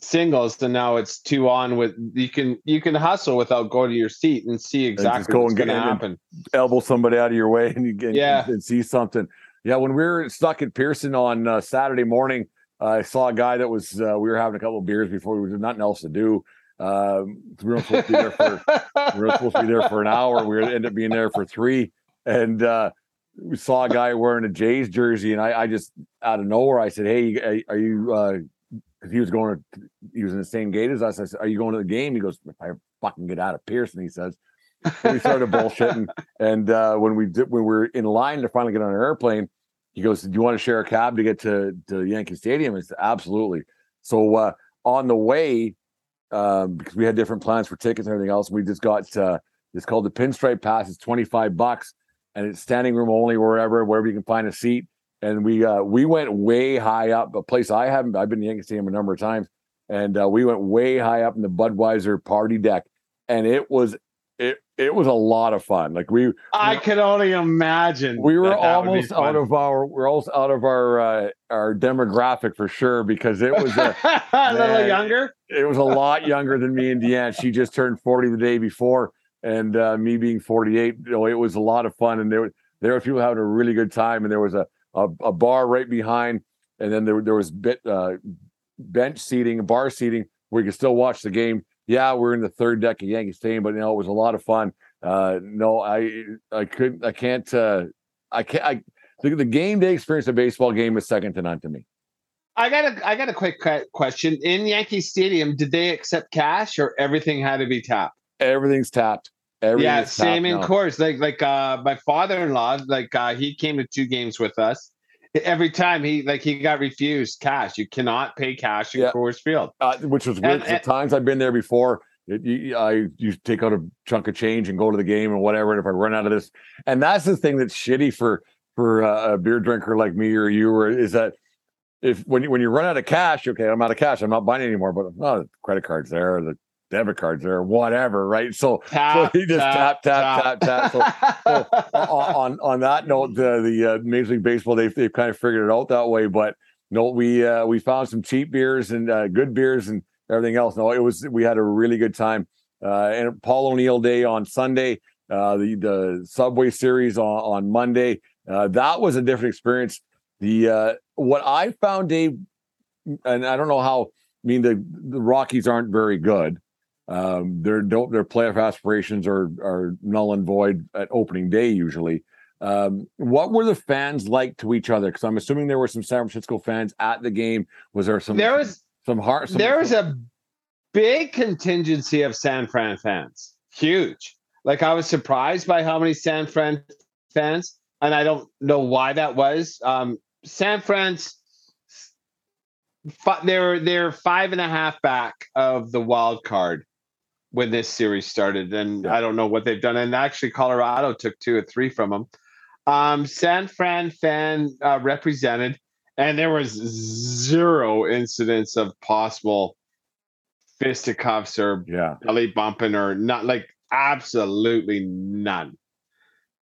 singles then now it's two on with you can you can hustle without going to your seat and see exactly what's going to happen elbow somebody out of your way and you can yeah. and see something yeah, when we were stuck at Pearson on uh, Saturday morning, uh, I saw a guy that was. Uh, we were having a couple of beers before we had nothing else to do. Um, we were supposed to be there for. [LAUGHS] we were supposed to be there for an hour. We ended up being there for three, and uh, we saw a guy wearing a Jays jersey, and I, I just out of nowhere, I said, "Hey, are you?" Because uh, he was going to, he was in the same gate as us. I said, "Are you going to the game?" He goes, "If I fucking get out of Pearson," he says we started bullshitting. [LAUGHS] And uh, when we did, when we were in line to finally get on an airplane, he goes, "Do you want to share a cab to get to to Yankee Stadium?" I said, "Absolutely." So uh, on the way, um, because we had different plans for tickets and everything else, we just got uh, it's called the Pinstripe Pass. It's twenty five bucks, and it's standing room only wherever wherever you can find a seat. And we uh, we went way high up, a place I haven't. I've been to Yankee Stadium a number of times, and uh, we went way high up in the Budweiser party deck, and it was it it was a lot of fun. Like we, I could only imagine. We were that that almost out of our we're almost out of our uh, our demographic for sure because it was a, [LAUGHS] a little man, younger. It was a lot younger than me and Deanne. She just turned forty the day before, and uh, me being forty eight. You know, it was a lot of fun, and there were there were people having a really good time, and there was a a, a bar right behind, and then there there was bit uh, bench seating, bar seating where you could still watch the game. Yeah, we're in the third deck of Yankee Stadium, but you know it was a lot of fun. Uh, no, I I couldn't, I can't, uh, I can't. I the, the game day experience of baseball game is second to none to me. I got a I got a quick question. In Yankee Stadium, did they accept cash or everything had to be tapped? Everything's tapped. Everything's yeah, same in now. course. Like like uh my father-in-law, like uh he came to two games with us. Every time he like he got refused cash. You cannot pay cash in Yeah. Coors Field. uh, which was weird. And- 'cause the times I've been there before, it, you, I you take out a chunk of change and go to the game and whatever. And if I run out of this, and that's the thing that's shitty for for uh, a beer drinker like me or you, or is that if when you when you run out of cash, okay, I'm out of cash, I'm not buying anymore. But oh, the credit cards there, the debit cards or whatever, right? So Tap, so he just tap tap tap tap. So, so on [LAUGHS] on on that note, the the uh, Major League Baseball they've they've kind of figured it out that way. But no, we uh, we found some cheap beers and uh, good beers and everything else. No, it was we had a really good time. Uh, and Paul O'Neill Day on Sunday, uh, the the Subway Series on on Monday. Uh, that was a different experience. The uh, what I found, Dave, and I don't know how. I mean, the the Rockies aren't very good. Um, their don't their playoff aspirations are are null and void at opening day usually. Um, what were the fans like to each other? Because I'm assuming there were some San Francisco fans at the game. Was there some there was some heart? Some, there was a big contingency of San Fran fans. Huge. Like I was surprised by how many San Fran fans, and I don't know why that was. Um, San Fran's they're they're five and a half back of the wild card when this series started, and I don't know what they've done. And actually, Colorado took two or three from them. Um, San Fran fan uh, represented, and there was zero incidents of possible fisticuffs or yeah belly bumping or not like absolutely none.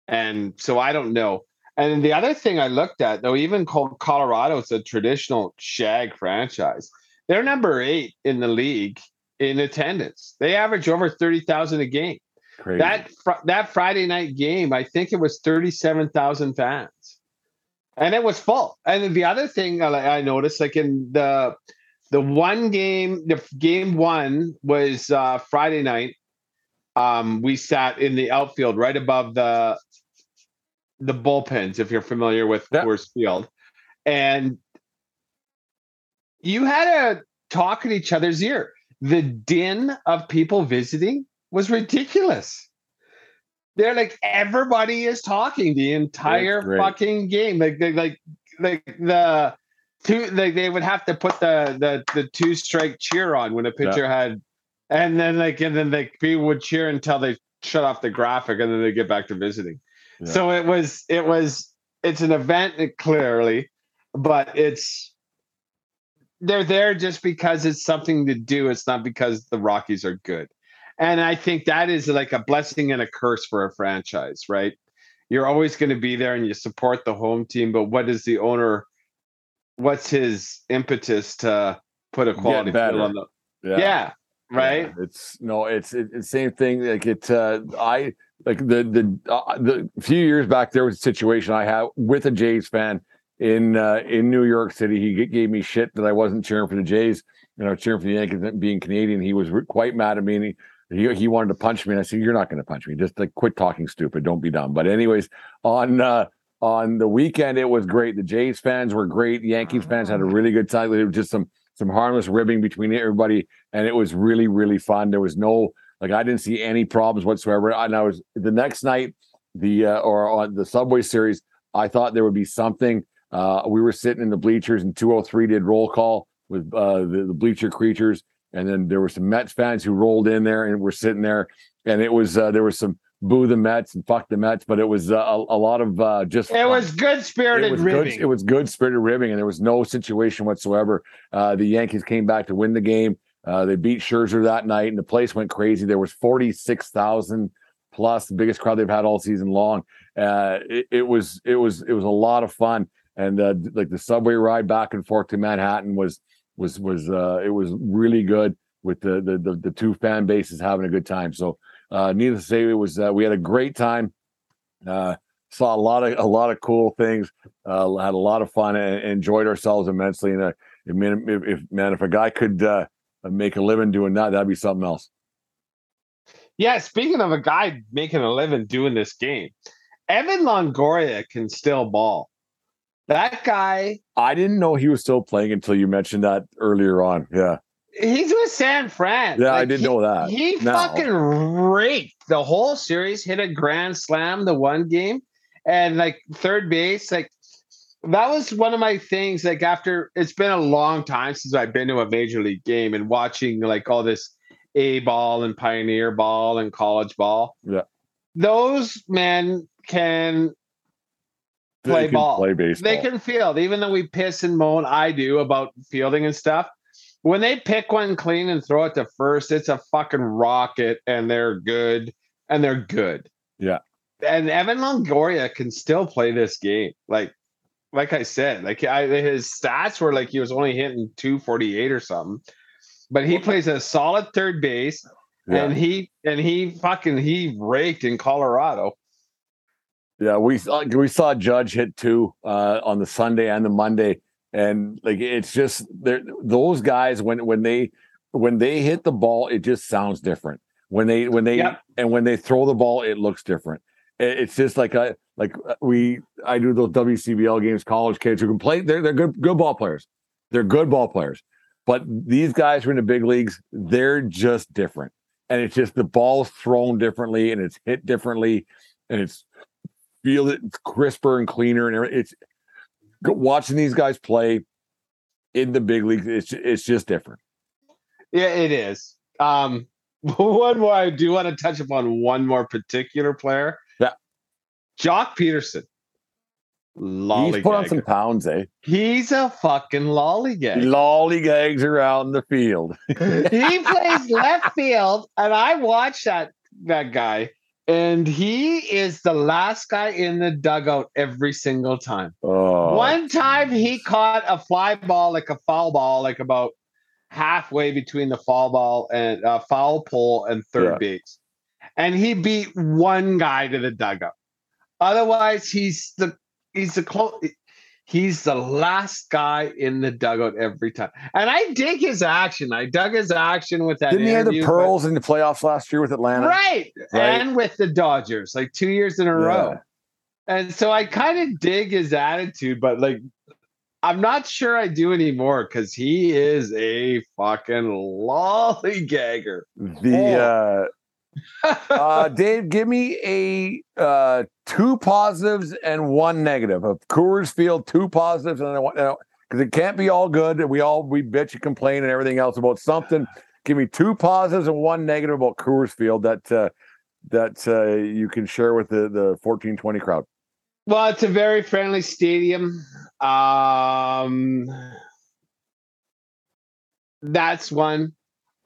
And so I don't know. And the other thing I looked at, though, even Col- Colorado is a traditional shag franchise. They're number eight in the league in attendance. They average over thirty thousand a game. Crazy. That fr- that Friday night game, I think it was thirty-seven thousand fans, and it was full. And the other thing I I noticed, like in the the one game, the game one was uh, Friday night. Um, we sat in the outfield right above the the bullpens, if you're familiar with Coors Field, and you had to talk in each other's ear. The din of people visiting was ridiculous. They're like everybody is talking the entire fucking game. Like they like like the two like they would have to put the the the two strike cheer on when a pitcher had and then like and then like people would cheer until they shut off the graphic and then they get back to visiting. Yeah. So it was it was it's an event uh, clearly, but it's they're there just because it's something to do. It's not because the Rockies are good. And I think that is like a blessing and a curse for a franchise, right? You're always going to be there and you support the home team, but what is the owner? What's his impetus to put a quality field on the? Yeah, right. Yeah, it's no, it's it, it's same thing. Like it, uh, I like the the uh, the few years back there was a situation I had with a Jays fan in uh, in New York City. He gave me shit that I wasn't cheering for the Jays. You know, cheering for the Yankees being Canadian. He was quite mad at me. And he, he he wanted to punch me. And I said, "You're not going to punch me. Just like quit talking stupid. Don't be dumb." But anyways, on uh, on the weekend it was great. The Jays fans were great. The Yankees fans had a really good time. There was just some some harmless ribbing between everybody, and it was really really fun. There was no like I didn't see any problems whatsoever. And I was the next night the uh, or on the Subway series, I thought there would be something. Uh, we were sitting in the bleachers, and 203 did roll call. with uh, the, the bleacher creatures, and then there were some Mets fans who rolled in there and were sitting there, and it was uh, there was some boo the Mets and fuck the Mets, but it was uh, a, a lot of uh, just. It was good spirited it was ribbing. Good, it was good spirited ribbing, and there was no situation whatsoever. Uh, the Yankees came back to win the game. Uh, they beat Scherzer that night, and the place went crazy. There was forty six thousand plus, the biggest crowd they've had all season long. Uh, it, it, was it was it was a lot of fun, and uh, like the subway ride back and forth to Manhattan was was was uh, it was really good with the, the the the two fan bases having a good time. So, uh, needless to say, it was uh, we had a great time. Uh, saw a lot of a lot of cool things. Uh, had a lot of fun and enjoyed ourselves immensely. And uh, if, if, man, if a guy could uh, make a living doing that, that'd be something else. Yeah, speaking of a guy making a living doing this game, Evan Longoria can still ball. That guy. I didn't know he was still playing until you mentioned that earlier on. Yeah. He's with San Fran. Yeah, like I didn't he, know that. He fucking raked the whole series, hit a grand slam the one game, and like third base, like that was one of my things. Like after it's been a long time since I've been to a major league game and watching like all this A ball and pioneer ball and college ball. Yeah. Those men can play ball. Play baseball. They can field, even though we piss and moan. I do about fielding and stuff. When they pick one clean and throw it to first, it's a fucking rocket, and they're good, and they're good. Yeah. And Evan Longoria can still play this game. Like, like I said, like I, his stats were like he was only hitting 248 or something, but he plays a solid third base, yeah. and he and he fucking he raked in Colorado. Yeah, we saw we saw Judge hit two uh, on the Sunday and the Monday, and like it's just those guys when when they when they hit the ball, it just sounds different. When they when they yep. and when they throw the ball, it looks different. It's just like I like uh, we I do those WCBL games, college kids who can play. They're they're good good ball players. They're good ball players, but these guys who are in the big leagues. They're just different, and it's just the ball's thrown differently, and it's hit differently, and it's feel it crisper and cleaner and everything. It's watching these guys play in the big leagues. It's it's just different. Yeah, it is. Um, [LAUGHS] one more. I do want to touch upon one more particular player. Yeah, Joc Pederson. Lollygag. He's put on some pounds, eh? He's a fucking lollygag. [LAUGHS] Lollygags around the field. he plays left field, and I watch that that guy and he is the last guy in the dugout every single time. Oh. One time he caught a fly ball, like a foul ball, like about halfway between the foul ball and uh, foul pole and third yeah. base, and he beat one guy to the dugout. Otherwise, he's the he's the close. He's the last guy in the dugout every time. And I dig his action. I dug his action with that. Didn't he have the pearls in the playoffs last year with Atlanta? Right. right. And with the Dodgers, like two years in a yeah. row. And so I kind of dig his attitude, but like I'm not sure I do anymore because he is a fucking lollygagger. The oh. uh uh, Dave, give me a uh, two positives and one negative of Coors Field. Two positives and one because it can't be all good. We all we bitch and complain and everything else about something. Give me two positives and one negative about Coors Field that uh, that uh, you can share with the the fourteen twenty crowd. Well, it's a very friendly stadium. Um, that's one.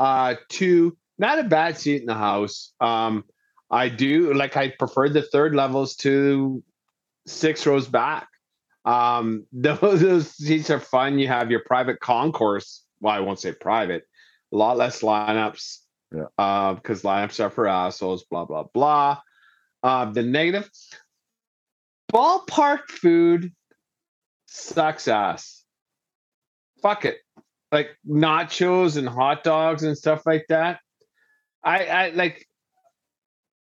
Uh, two not a bad seat in the house. Um, I do like I prefer the third levels to six rows back. Um, [LAUGHS] those, those seats are fun. You have your private concourse. Well, I won't say private. A lot less lineups. Yeah. Uh, because lineups are for assholes. Blah blah blah. Uh, the negative. Ballpark food sucks ass. Fuck it. Like nachos and hot dogs and stuff like that I, I like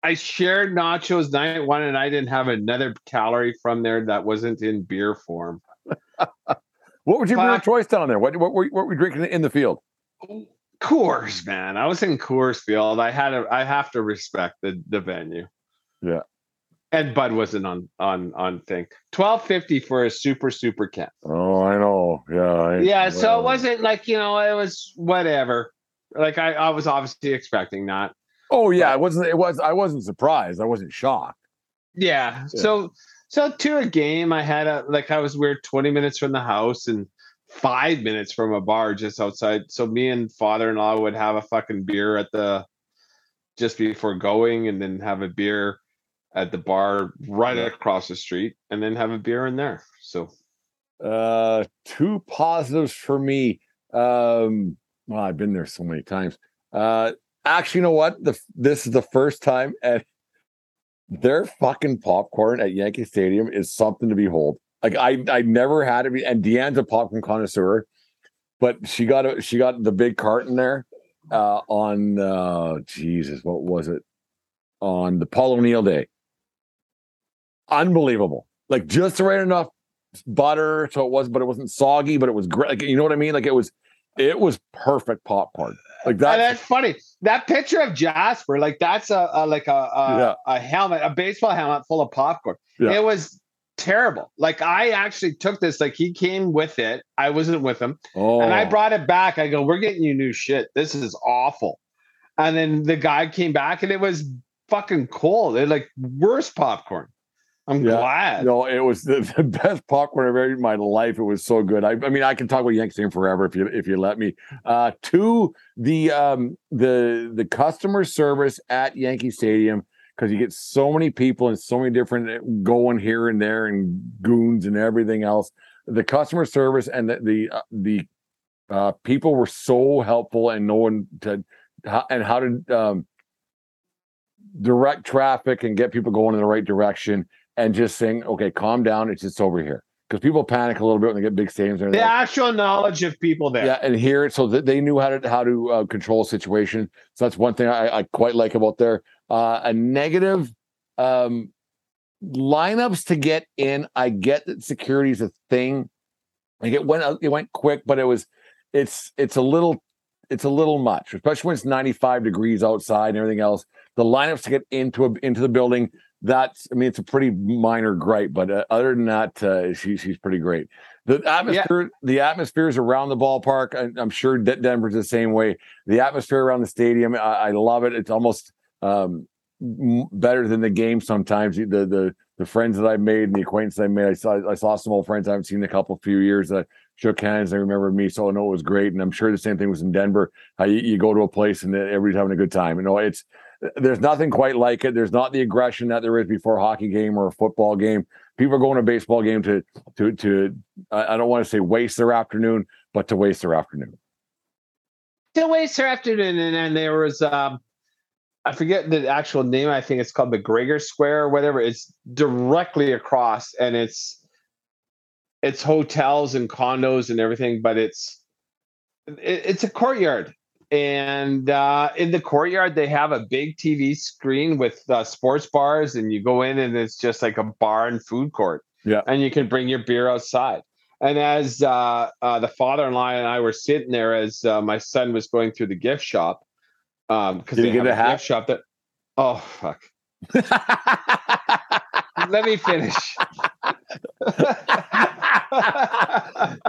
I shared nachos night one, and I didn't have another calorie from there that wasn't in beer form. [LAUGHS] what was your beer choice down there? What what were, what were we drinking in the field? Coors, man. I was in Coors Field. I had a, I have to respect the the venue. Yeah. And Bud wasn't on on on thing. Twelve fifty for a super super can. Oh, I know. Yeah. I- Yeah, so it wasn't like you know, it was whatever. Like I, I was obviously expecting that. Oh yeah, it wasn't. It was. I wasn't surprised. I wasn't shocked. Yeah. Yeah. So so to a game, I had a like I was weird twenty minutes from the house and five minutes from a bar just outside. So me and father-in-law would have a fucking beer at the just before going, and then have a beer at the bar right across the street, and then have a beer in there. So Uh, two positives for me. Um, well, I've been there so many times. Uh, actually, you know what? The this is the first time at their fucking popcorn at Yankee Stadium is something to behold. Like I, I never had it. And Deanne's a popcorn connoisseur, but she got a, she got the big carton there uh, on uh, Jesus, what was it? On the Paul O'Neill Day. Unbelievable. Like just the right enough butter so it was but it wasn't soggy but it was great like you know what i mean like it was it was perfect popcorn like And that that's funny. That picture of Jasper, like that's a, a like a a, Yeah. a helmet, a baseball helmet full of popcorn. Yeah. It was terrible. Like I actually took this. Like he came with it. I wasn't with him, oh and I oh. brought it back. I go, "We're getting you new shit. This is awful." And then the guy came back, and it was fucking cold. It like worse popcorn. I'm Yeah. glad. no it was the, the best popcorn i've ever eaten in my life it was so good i, I mean i can talk about yankee Stadium forever if you if you let me uh two the um the the customer service at yankee stadium because you get so many people and so many different uh, going here and there and goons and everything else the customer service and the the, uh, the uh, people were so helpful and knowing to and how to um, direct traffic and get people going in the right direction and just saying, okay, calm down. It's just over here. Because people panic a little bit when they get big stadiums. And the like, actual knowledge of people there. yeah, and here, so that they knew how to how to uh, control a situation. So that's one thing I, I quite like about there. Uh, a negative um, lineups to get in. I get that security is a thing. Like it went it went quick, but it was it's it's a little it's a little much, especially when it's 95 degrees outside and everything else. The lineups to get into a, into the building, that's I mean it's a pretty minor gripe, but uh, other than that, uh, she, she's pretty great. The atmosphere, the atmospheres around the ballpark, I, I'm sure De- Denver's the same way. The atmosphere around the stadium, I, I love it. It's almost um, better than the game sometimes. The the the friends that I made and the acquaintances I made, I saw I saw some old friends I haven't seen in a couple few years that shook hands. They remember me, so I know it was great. And I'm sure the same thing was in Denver. How you, you go to a place and everybody's having a good time. You know, it's there's nothing quite like it. There's not the aggression that there is before a hockey game or a football game. People are going to a baseball game to to to I don't want to say waste their afternoon, but to waste their afternoon. to waste their afternoon and then there was um i forget the actual name i think it's called mcgregor square or whatever it's directly across and it's it's hotels and condos and everything but it's it, it's a courtyard and uh in the courtyard they have a big tv screen with uh, sports bars and you go in and it's just like a bar and food court Yeah. and you can bring your beer outside and as uh, uh, the father-in-law and I were sitting there, as uh, my son was going through the gift shop, um, because they get have a hat? gift shop that. Oh fuck! [LAUGHS] Let me finish. [LAUGHS]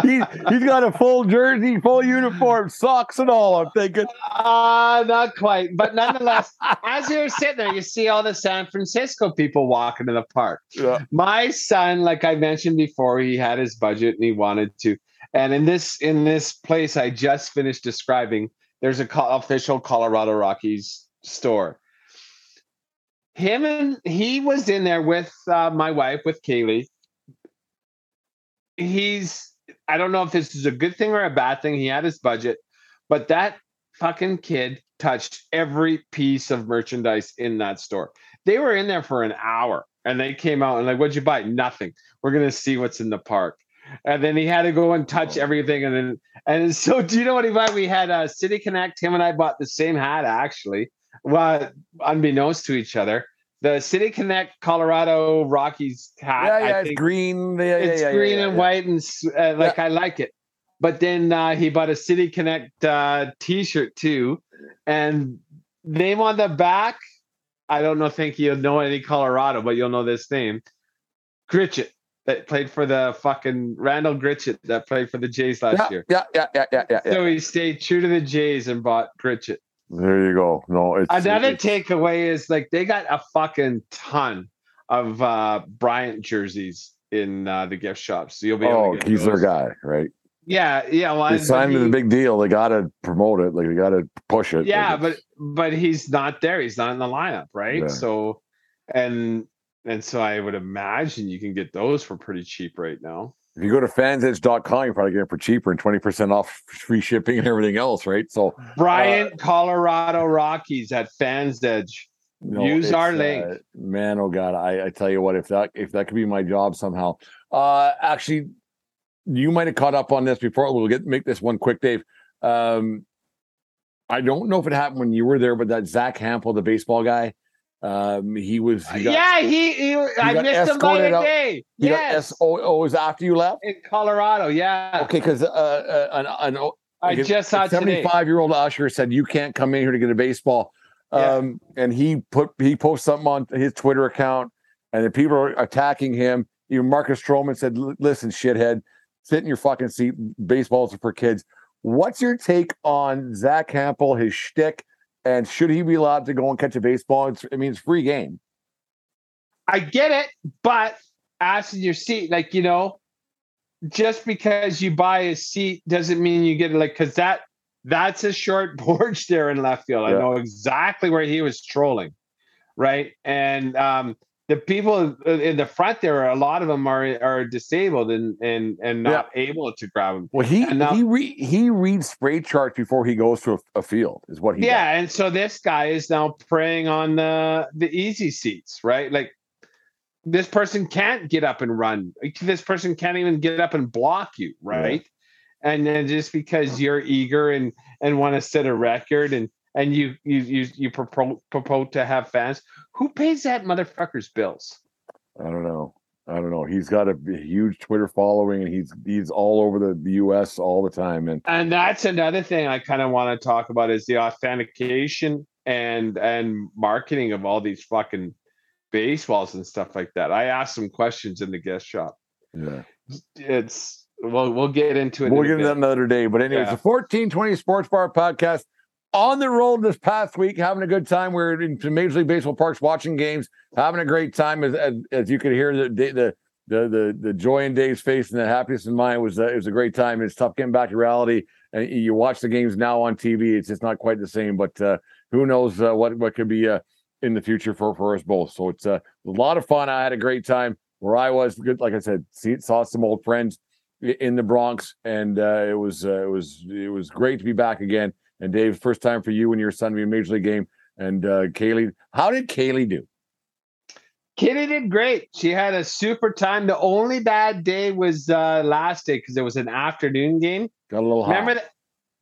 he, he's got a full jersey, full uniform, socks and all. I'm thinking, Uh, not quite, but nonetheless, as you're sitting there, you see all the San Francisco people walking in the park. Yeah. My son, like I mentioned before, he had his budget and he wanted to. And in this in this place I just finished describing, there's a co- official Colorado Rockies store. Him and he was in there with uh, my wife, with Kaylee. He's I don't know if this is a good thing or a bad thing. He had his budget, but that fucking kid touched every piece of merchandise in that store. They were in there for an hour and they came out and like, what'd you buy? Nothing. We're gonna see what's in the park. And then he had to go and touch everything. And then and [LAUGHS] so do you know what he bought? We had a uh, City Connect. Him and I bought the same hat actually. Well, unbeknownst to each other. The City Connect Colorado Rockies hat. yeah, I yeah, it's green. Yeah, yeah, it's yeah, green yeah, and white and uh, like I like it. But then uh, he bought a City Connect uh, T-shirt too, and name on the back. I don't know. Think you'll know any Colorado, but you'll know this name, Grichuk. that played for the fucking Randal Grichuk that played for the Jays last yeah, year. Yeah, yeah, yeah, yeah, yeah, yeah. So he stayed true to the Jays and bought Grichuk. There you go. No, it's Another it's, takeaway is like they got a fucking ton of uh Bryant jerseys in uh, the gift shops. So you'll be Oh, he's those. their guy, right? Yeah, yeah. Well, They signed the big deal. They got to promote it. Like they got to push it. yeah, Like, but but he's not there. He's not in the lineup, right? Yeah. So and and so I would imagine you can get those for pretty cheap right now. If you go to fansedge.com, you probably get it for cheaper and twenty percent off free shipping and everything else, right? So Bryant, Colorado Rockies at Fans Edge. No, Use our uh, link. man, oh god, I, I tell you what, if that if that could be my job somehow. Uh actually, you might have caught up on this before. We'll get make this one quick, Dave. Um I don't know if it happened when you were there, but that Zack Hample, the baseball guy, um, he was he got, yeah, he, he I got missed him by a day. he Yes, oh, oh, it was after you left? in Colorado. Yeah, Okay, because uh, uh, an, an, I like just saw a 75 year old usher said you can't come in here to get a baseball Yeah. um and he put he posted something on his twitter account and the people are attacking him even marcus stroman said listen shithead sit in your fucking seat baseballs are for kids what's your take on Zack Hample, his shtick, and should he be allowed to go and catch a baseball it's, i mean it's free game I get it, but ass in your seat, like you know, just because you buy a seat doesn't mean you get it. Like, cause that that's a short [LAUGHS] porch there in left field. I know exactly where he was trolling, right? And um, the people in the front there, a lot of them are are disabled and and and not able to grab them. well he now- he re, he reads spray charts before he goes to a, a field is what he yeah, and so this guy is now preying on the the easy seats, right? Like this person can't get up and run. This person can't even get up and block you, right? And then just because you're eager and and want to set a record and and you you you you propose propose to have fans, who pays that motherfucker's bills? I don't know. I don't know. He's got a huge Twitter following, and he's he's all over the, the U.S. all the time. And And that's another thing I kind of want to talk about is the authentication and and marketing of all these fucking baseballs and stuff like that. I asked some questions in the guest shop. yeah, It's well, we'll get into it. we'll in get into that another day. But anyways, Yeah. the fourteen twenty Sports Bar podcast on the road this past week, having a good time. We're in Major League Baseball parks watching games, having a great time. As as, as you could hear the the the the the, joy in Dave's face and the happiness in mine was uh, it was a great time. It's tough getting back to reality, and you watch the games now on TV. It's just not quite the same, but. uh who knows uh, what what could be uh, in the future for for us both. So it's uh, a lot of fun. I had a great time where I was. Good, like I said, see, saw some old friends in the Bronx, and uh, it was it was it was great to be back again. And Dave, first time for you and your son to be in a major league game. And uh, Kaylee, how did Kaylee do? Kitty did great. She had a super time. The only bad day was uh last day because it was an afternoon game. Got a little hot. Remember that?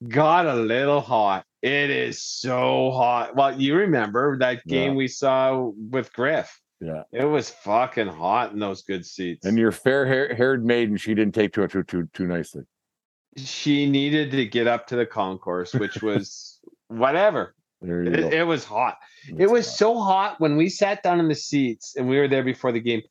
Got a little hot. It is so hot. Well, you remember that game Yeah. we saw with Griff. Yeah. It was fucking hot in those good seats. And your fair hair, haired maiden, she didn't take to it too too too nicely. She needed to get up to the concourse, which was [LAUGHS] whatever. It, it was hot. it was hot. so hot when we sat down in the seats and we were there before the game.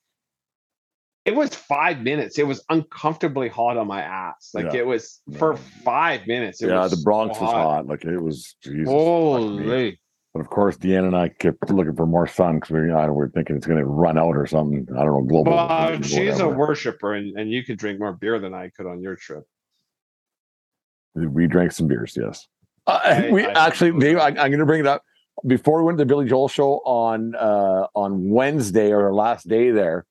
It was five minutes. It was uncomfortably hot on my ass. Like Yeah. it was for five minutes. It yeah, the Bronx so was hot. Like it was. Jesus. Holy. But of course, Deanna and I kept looking for more sun because we, I, we're thinking it's going to run out or something. I don't know, global. Well, she's a worshiper, and, and you could drink more beer than I could on your trip. We drank some beers, yes. Uh, I- we I- actually, Dave, I, I'm going to bring it up. Before we went to the Billy Joel show on uh, on Wednesday or our last day there,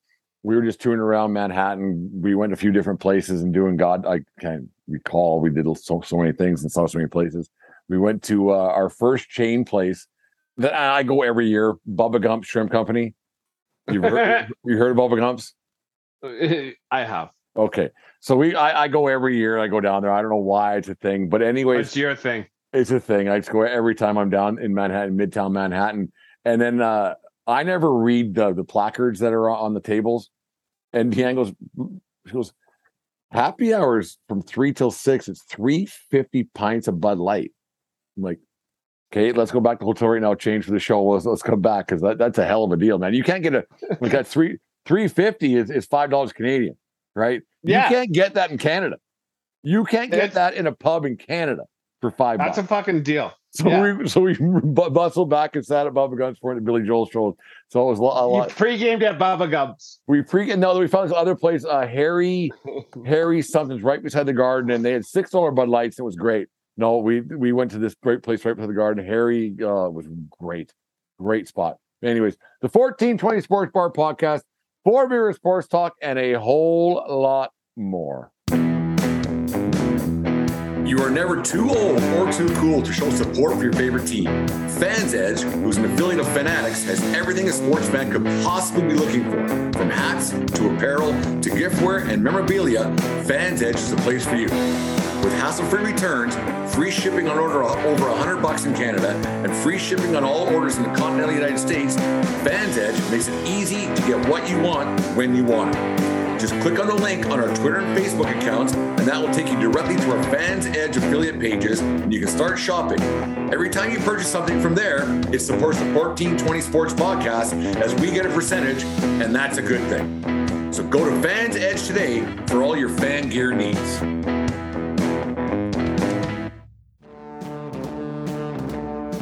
we were just touring around Manhattan. We went to a few different places and doing God. I can't recall. We did so so many things and saw so many places. We went to uh, our first chain place that I go every year, Bubba Gump Shrimp Company. You've heard, [LAUGHS] you heard of Bubba Gump's? I have. Okay, so we I, I go every year. I go down there. I don't know why it's a thing, but anyway, it's your thing? it's a thing. I just go every time I'm down in Manhattan, Midtown Manhattan, and then uh, I never read the the placards that are on the tables. And Deanne goes, she goes, happy hours from three till six. It's three fifty pints of Bud Light. I'm like, okay, let's go back to the hotel right now. Change for the show. Let's let's come back because that, that's a hell of a deal, man. You can't get a like that three Three fifty is, is five dollars Canadian, right? Yeah. You can't get that in Canada. You can't get It's- that in a pub in Canada for five That's a fucking deal. so yeah. we so we [LAUGHS] bu- bustled back and sat at Bubba Gump's for Billy Joel show. So it was a lot. A You pre-gamed at Bubba Gump's. We freaking no, we found this other place, uh, Harry, [LAUGHS] Harry something's right beside the garden, and they had six dollar Bud Lights. It was great. No, we we went to this great place right beside the garden. Harry uh, was great, great spot. Anyways, the fourteen twenty Sports Bar podcast, four beer sports talk, and a whole lot more. You are never too old or too cool to show support for your favorite team. Fans Edge, who's an affiliate of Fanatics, has everything a sports fan could possibly be looking for. From hats to apparel to giftware and memorabilia, Fans Edge is the place for you. With hassle-free returns, free shipping on order over 100 bucks in Canada, and free shipping on all orders in the continental United States, Fans Edge makes it easy to get what you want when you want it. Just click on the link on our Twitter and Facebook accounts, and that will take you directly to our Fans Edge affiliate pages, and you can start shopping. Every time you purchase something from there, it supports the 1420 Sports Podcast as we get a percentage, and that's a good thing. So go to Fans Edge today for all your fan gear needs.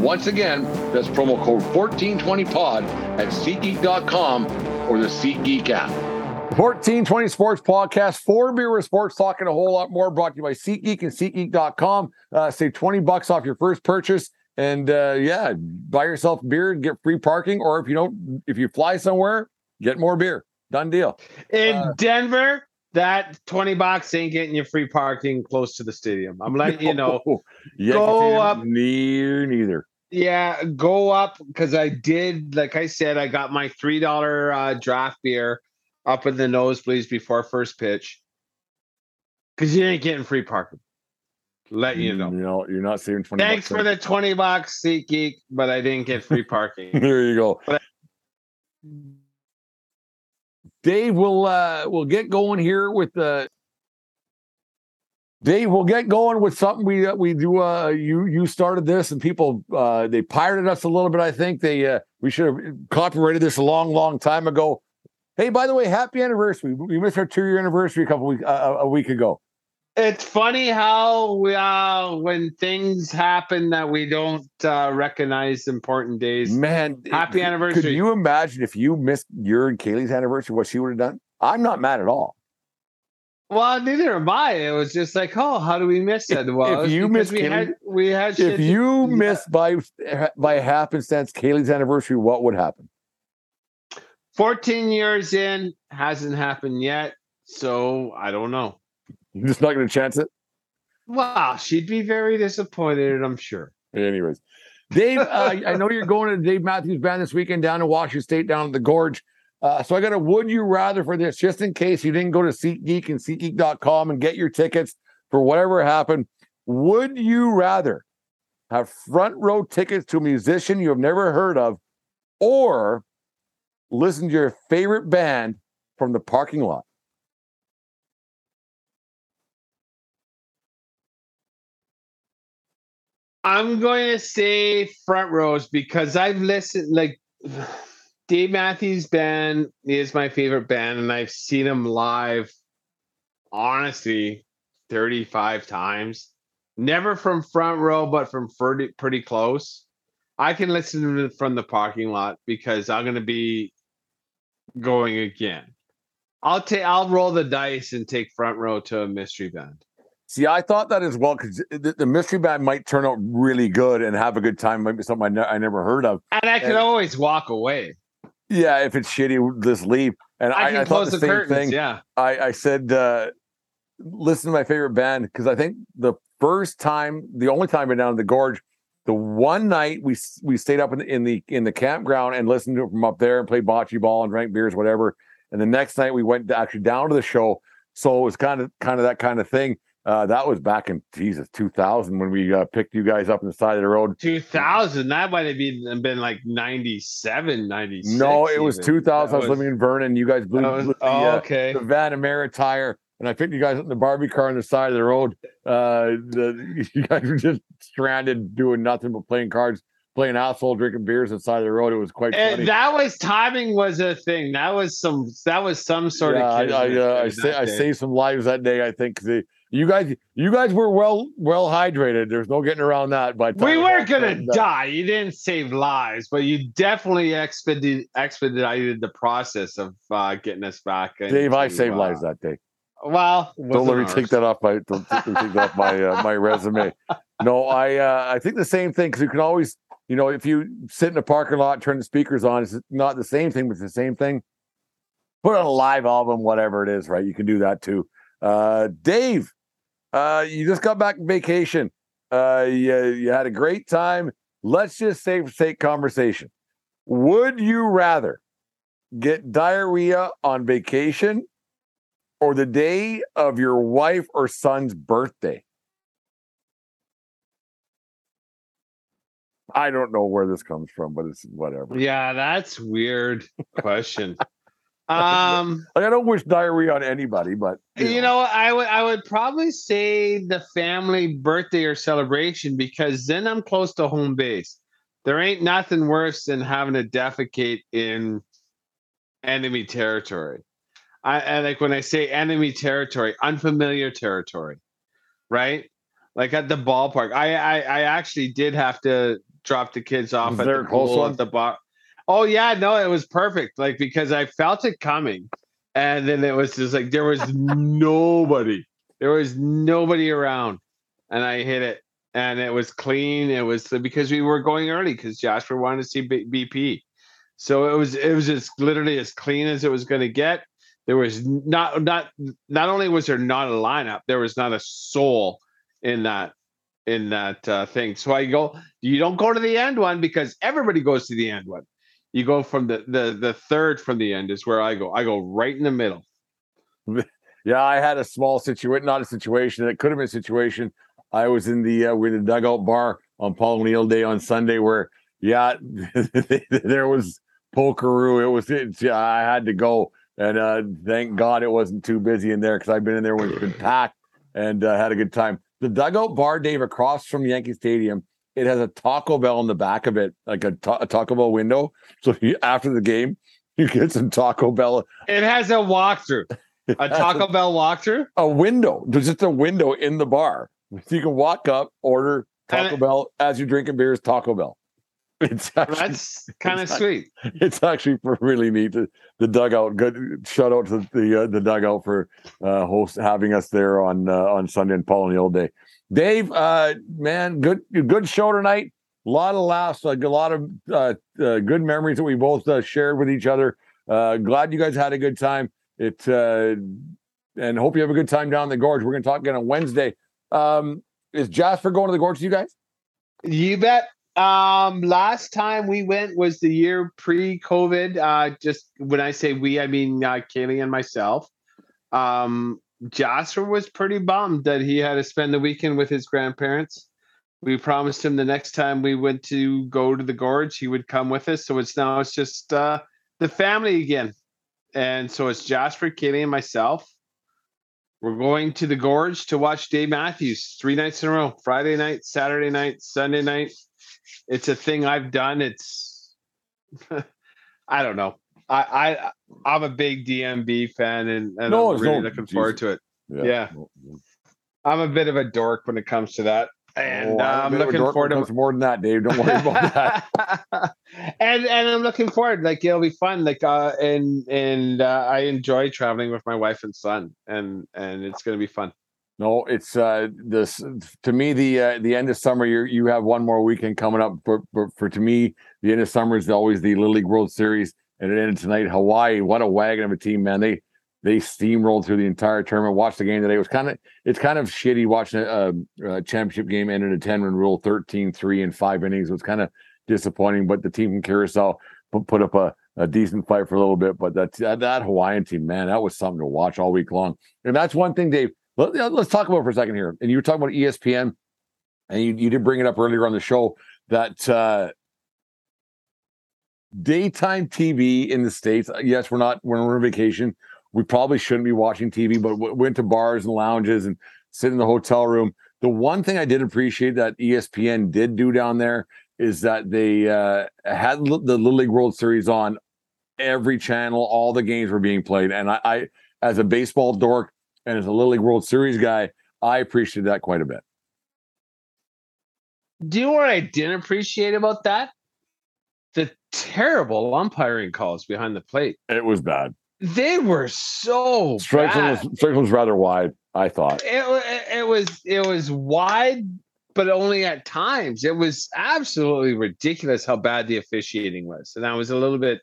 Once again, that's promo code 1420POD at SeatGeek.com or the SeatGeek app. 1420 Sports Podcast, four beer with sports talk and a whole lot more brought to you by SeatGeek and SeatGeek.com. Uh, save 20 bucks off your first purchase. And uh, yeah, buy yourself beer and get free parking. Or if you don't, if you fly somewhere, get more beer. Done deal. In Uh, Denver, that 20 bucks ain't getting you free parking close to the stadium. I'm letting you [LAUGHS] know. yeah, go up. Near neither. Yeah, go up because I did, like I said, I got my $3 uh, draft beer up in the nosebleeds before first pitch because you ain't getting free parking. Let you know. You know, you're not saving 20 Thanks for the 20 bucks, SeatGeek, but I didn't get free parking. [LAUGHS] there you go. But- Dave, we'll uh we'll get going here with the Dave, we'll get going with something we uh, we do. Uh, you you started this, and people uh, they pirated us a little bit. I think they uh, we should have copyrighted this a long, long time ago. Hey, by the way, happy anniversary! We missed our two year anniversary a couple week uh, a week ago. It's funny how we, uh, when things happen that we don't uh, recognize important days. Man, Happy Could anniversary. you imagine if you missed your and Kaylee's anniversary? What she would have done? I'm not mad at all. Well, neither am I. It was just like, oh, how do we miss it? Well, if you because miss we Kaylee- had we had If to- you yeah. missed by by happenstance Kaylee's anniversary, what would happen? 14 years in, hasn't happened yet. So I don't know. You're [LAUGHS] just not going to chance it. Wow, she'd be very disappointed, I'm sure. Anyways, Dave, uh, [LAUGHS] I know you're going to Dave Matthews Band this weekend down in Washington State, down at the Gorge. Uh, so I got a would you rather for this, just in case you didn't go to SeatGeek and SeatGeek.com and get your tickets for whatever happened. Would you rather have front row tickets to a musician you have never heard of, or listen to your favorite band from the parking lot? I'm going to say front rows because I've listened like Dave Matthews Band is my favorite band, and I've seen them live honestly 35 times. Never from front row, but from pretty, pretty close. I can listen from the parking lot because I'm going to be going again. I'll take I'll roll the dice and take front row to a mystery band. See, I thought that as well because the, the mystery band might turn out really good and have a good time. Might be something I, ne- I never heard of. And I can And- always walk away. Yeah, if it's shitty, just leave. And I I, can I, thought the the same curtains, thing. yeah. I, I said, uh, listen to my favorite band because I think the first time, the only time I've down to the gorge, the one night we we stayed up in the in the in the campground and listened to it from up there and played bocce ball and drank beers, whatever. And the next night we went actually down to the show. So it was kind of kind of that kind of thing. Uh, that was back in Jesus 2000 when we uh, picked you guys up on the side of the road. 2000. That might have been been like 97, 96. No, it was even. 2000. I was, That living in Vernon. You guys blew, was- blew the, oh, uh, the Van Amera tire, and I picked you guys up in the Barbie car on the side of the road. Uh, the, [LAUGHS] you guys were just stranded doing nothing but playing cards, playing asshole, drinking beers on the side of the road. It was quite funny. And that was timing was a thing. That was some that was some sort yeah, of I, I, uh, I, sa- I saved some lives that day. I think the, you guys, you guys were well well hydrated. There's no getting around that. But we weren't gonna die. You didn't save lives, but you definitely expedited expedited the process of uh, getting us back. Dave, I saved uh, lives that day. Well, Don't let me wasn't take that off my don't take that off my uh, my resume. [LAUGHS] No, I uh, I think the same thing because you can always you know if you sit in a parking lot turn the speakers on, it's not the same thing, but it's the same thing. Put on a live album, whatever it is, right? You can do that too. Uh, Dave, uh, you just got back from vacation. Uh, you, you had a great time. Let's just say for sake conversation. Would you rather get diarrhea on vacation or the day of your wife or son's birthday? I don't know where this comes from, but it's whatever. Yeah, that's weird question. [LAUGHS] um, [LAUGHS] Like I don't wish diarrhea on anybody, but you know, I would I would probably say the family birthday or celebration because then I'm close to home base. There ain't nothing worse than having to defecate in enemy territory. I, I like when I say enemy territory, unfamiliar territory, right? Like at the ballpark. I I, I actually did have to drop the kids off Was at the pool at the bar. Oh yeah, no, it was perfect. Like because I felt it coming, and then it was just like there was [LAUGHS] nobody. There was nobody around, and I hit it, and it was clean. It was because we were going early because Jasper wanted to see B- BP, so it was it was just literally as clean as it was going to get. There was not not not only was there not a lineup, there was not a soul in that in that uh, thing. So I go, you don't go to the end one because everybody goes to the end one. You go from the the the third from the end is where I go. I go right in the middle. [LAUGHS] Yeah, I had a small situation, not a situation. It could have been a situation. I was in the uh, with the dugout bar on Paul O'Neill Day on Sunday, where yeah, [LAUGHS] there was pokeroo. It was it, yeah, I had to go, and uh, thank God it wasn't too busy in there because I've been in there when it's been [CLEARS THROAT] packed and uh, had a good time. The dugout bar, Dave, across from Yankee Stadium, it has a Taco Bell in the back of it, like a, ta- a Taco Bell window. So you, after the game, [LAUGHS] you get some Taco Bell. It has a walkthrough, [LAUGHS] a Taco Bell walkthrough. a window. There's just a window in the bar. So you can walk up, order Taco And- Bell as you're drinking beers. Taco Bell. [LAUGHS] It's actually, That's kind of sweet. It's actually really neat. The, the dugout. Good shout out to the uh, the dugout for uh, host having us there on uh, on Sunday and Paul and the old day. Dave, uh, man, good good show tonight. A lot of laughs, a lot of uh, uh, good memories that we both uh, shared with each other. Uh, glad you guys had a good time. It uh, and hope you have a good time down the gorge. We're going to talk again on Wednesday. Um, is Jasper going to the gorge? You guys? You bet. Um, last time we went was the year pre-COVID. Uh, just when I say we, I mean uh, Kaylee and myself. Um, Jasper was pretty bummed that he had to spend the weekend with his grandparents. We promised him the next time we went to go to the gorge, he would come with us. So it's now it's just uh, the family again, and so it's Jasper, Kaylee, and myself. We're going to the gorge to watch Dave Matthews three nights in a row: Friday night, Saturday night, Sunday night. It's a thing I've done. It's [LAUGHS] I don't know. I I I'm a big DMB fan, and, and No, I'm really no- looking forward to it. Yeah. Yeah. I'm a bit of a dork when it comes to that, and Oh, I'm I'm a bit of a looking forward to more than that, Dave. Don't worry about that. [LAUGHS] and and I'm looking forward. Like it'll be fun. Like uh, and and uh, I enjoy traveling with my wife and son, and and it's gonna be fun. No, it's uh this to me the uh, the end of summer. You you have one more weekend coming up. For, for for to me, the end of summer is always the Little League World Series, and it ended tonight. Hawaii, what a wagon of a team, man! They they steamrolled through the entire tournament. Watched the game today. It was kind of it's kind of shitty watching a, a championship game ended a 10 run rule 13-3 in five innings. It was kind of disappointing, but the team from Curacao put, put up a, a decent fight for a little bit. But that, that Hawaiian team, man, that was something to watch all week long. And that's one thing, Dave. Let, us talk about for a second here. And you were talking about ESPN, and you, you did bring it up earlier on the show that uh, daytime TV in the states. Yes, we're not. When we're on vacation, we probably shouldn't be watching TV, but w- went to bars and lounges and sit in the hotel room. The one thing I did appreciate that ESPN did do down there is that they uh, had the Little League World Series on every channel. All the games were being played, and I, I as a baseball dork and as a Little League World Series guy, I appreciated that quite a bit. Do you know what I didn't appreciate about that? The terrible umpiring calls behind the plate. It was bad. They were so strike bad. was strike was rather wide. I thought it, it was it was wide, but only at times. It was absolutely ridiculous how bad the officiating was, and I was a little bit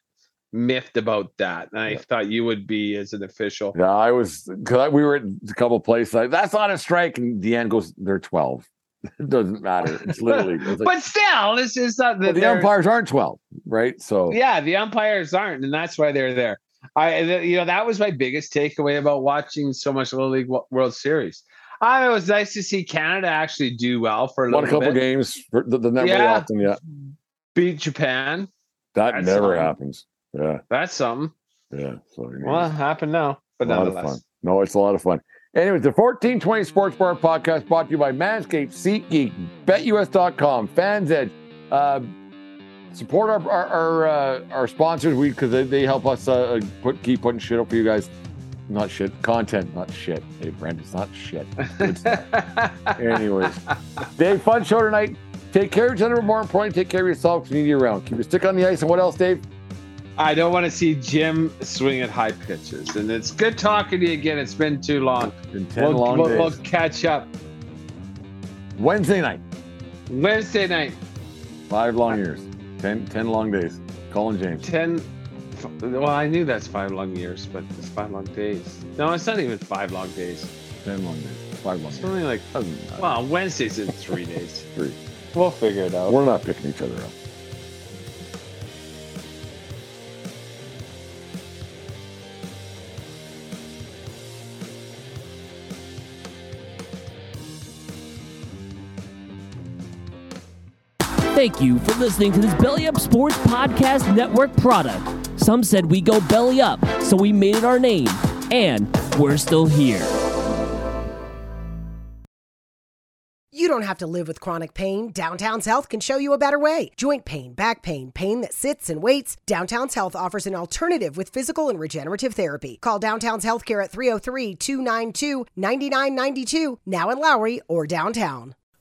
miffed about that. And I yeah. thought you would be as an official. Yeah, I was because we were at a couple places. Like, That's not a strike, and Deanne goes, "They're 12. It [LAUGHS] doesn't matter. It's literally. It's like, but still, this is not the, the umpires aren't 12, right? So yeah, the umpires aren't, and that's why they're there. I, you know, that was my biggest takeaway about watching so much Little League World Series. I, it was nice to see Canada actually do well for a Won a couple bit. games, for the, the not yeah. often, yeah. Beat Japan. That that's never something. happens. Yeah, that's something. Yeah, so well, it happened now, but nonetheless, no, it's a lot of fun. Anyways, the 1420 Sports Bar podcast brought to you by Manscaped, SeatGeek, BetUS.com, Fans Edge. Uh, support our our our, uh, our sponsors. We because they, they help us uh, put keep putting shit up for you guys. Not shit. Content not shit. Hey brent it's not shit. [LAUGHS] Anyways. Dave fun show tonight. Take care of each other but more importantly take care of yourself because you need you around. Keep your stick on the ice and what else dave I don't want to see Jim swing at high pitches, and it's good talking to you again. It's been too long. Been ten we'll, long we'll, days. We'll catch up Wednesday night. Wednesday night. Five long years. 10, 10 long days. Colin James. 10. Well, I knew that's five long years, but it's five long days. No, it's not even five long days. 10 long days. Five long Something days. like, well, Wednesday's in three days. three. We'll figure it out. We're not picking each other up. Thank you for listening to this Belly Up Sports Podcast Network product. Some said we go belly up, so we made it our name, and we're still here. You don't have to live with chronic pain. Downtown's Health can show you a better way. Joint pain, back pain, pain that sits and waits. Downtown's Health offers an alternative with physical and regenerative therapy. Call Downtown's Healthcare at 303 292 9992, now in Lowry or downtown.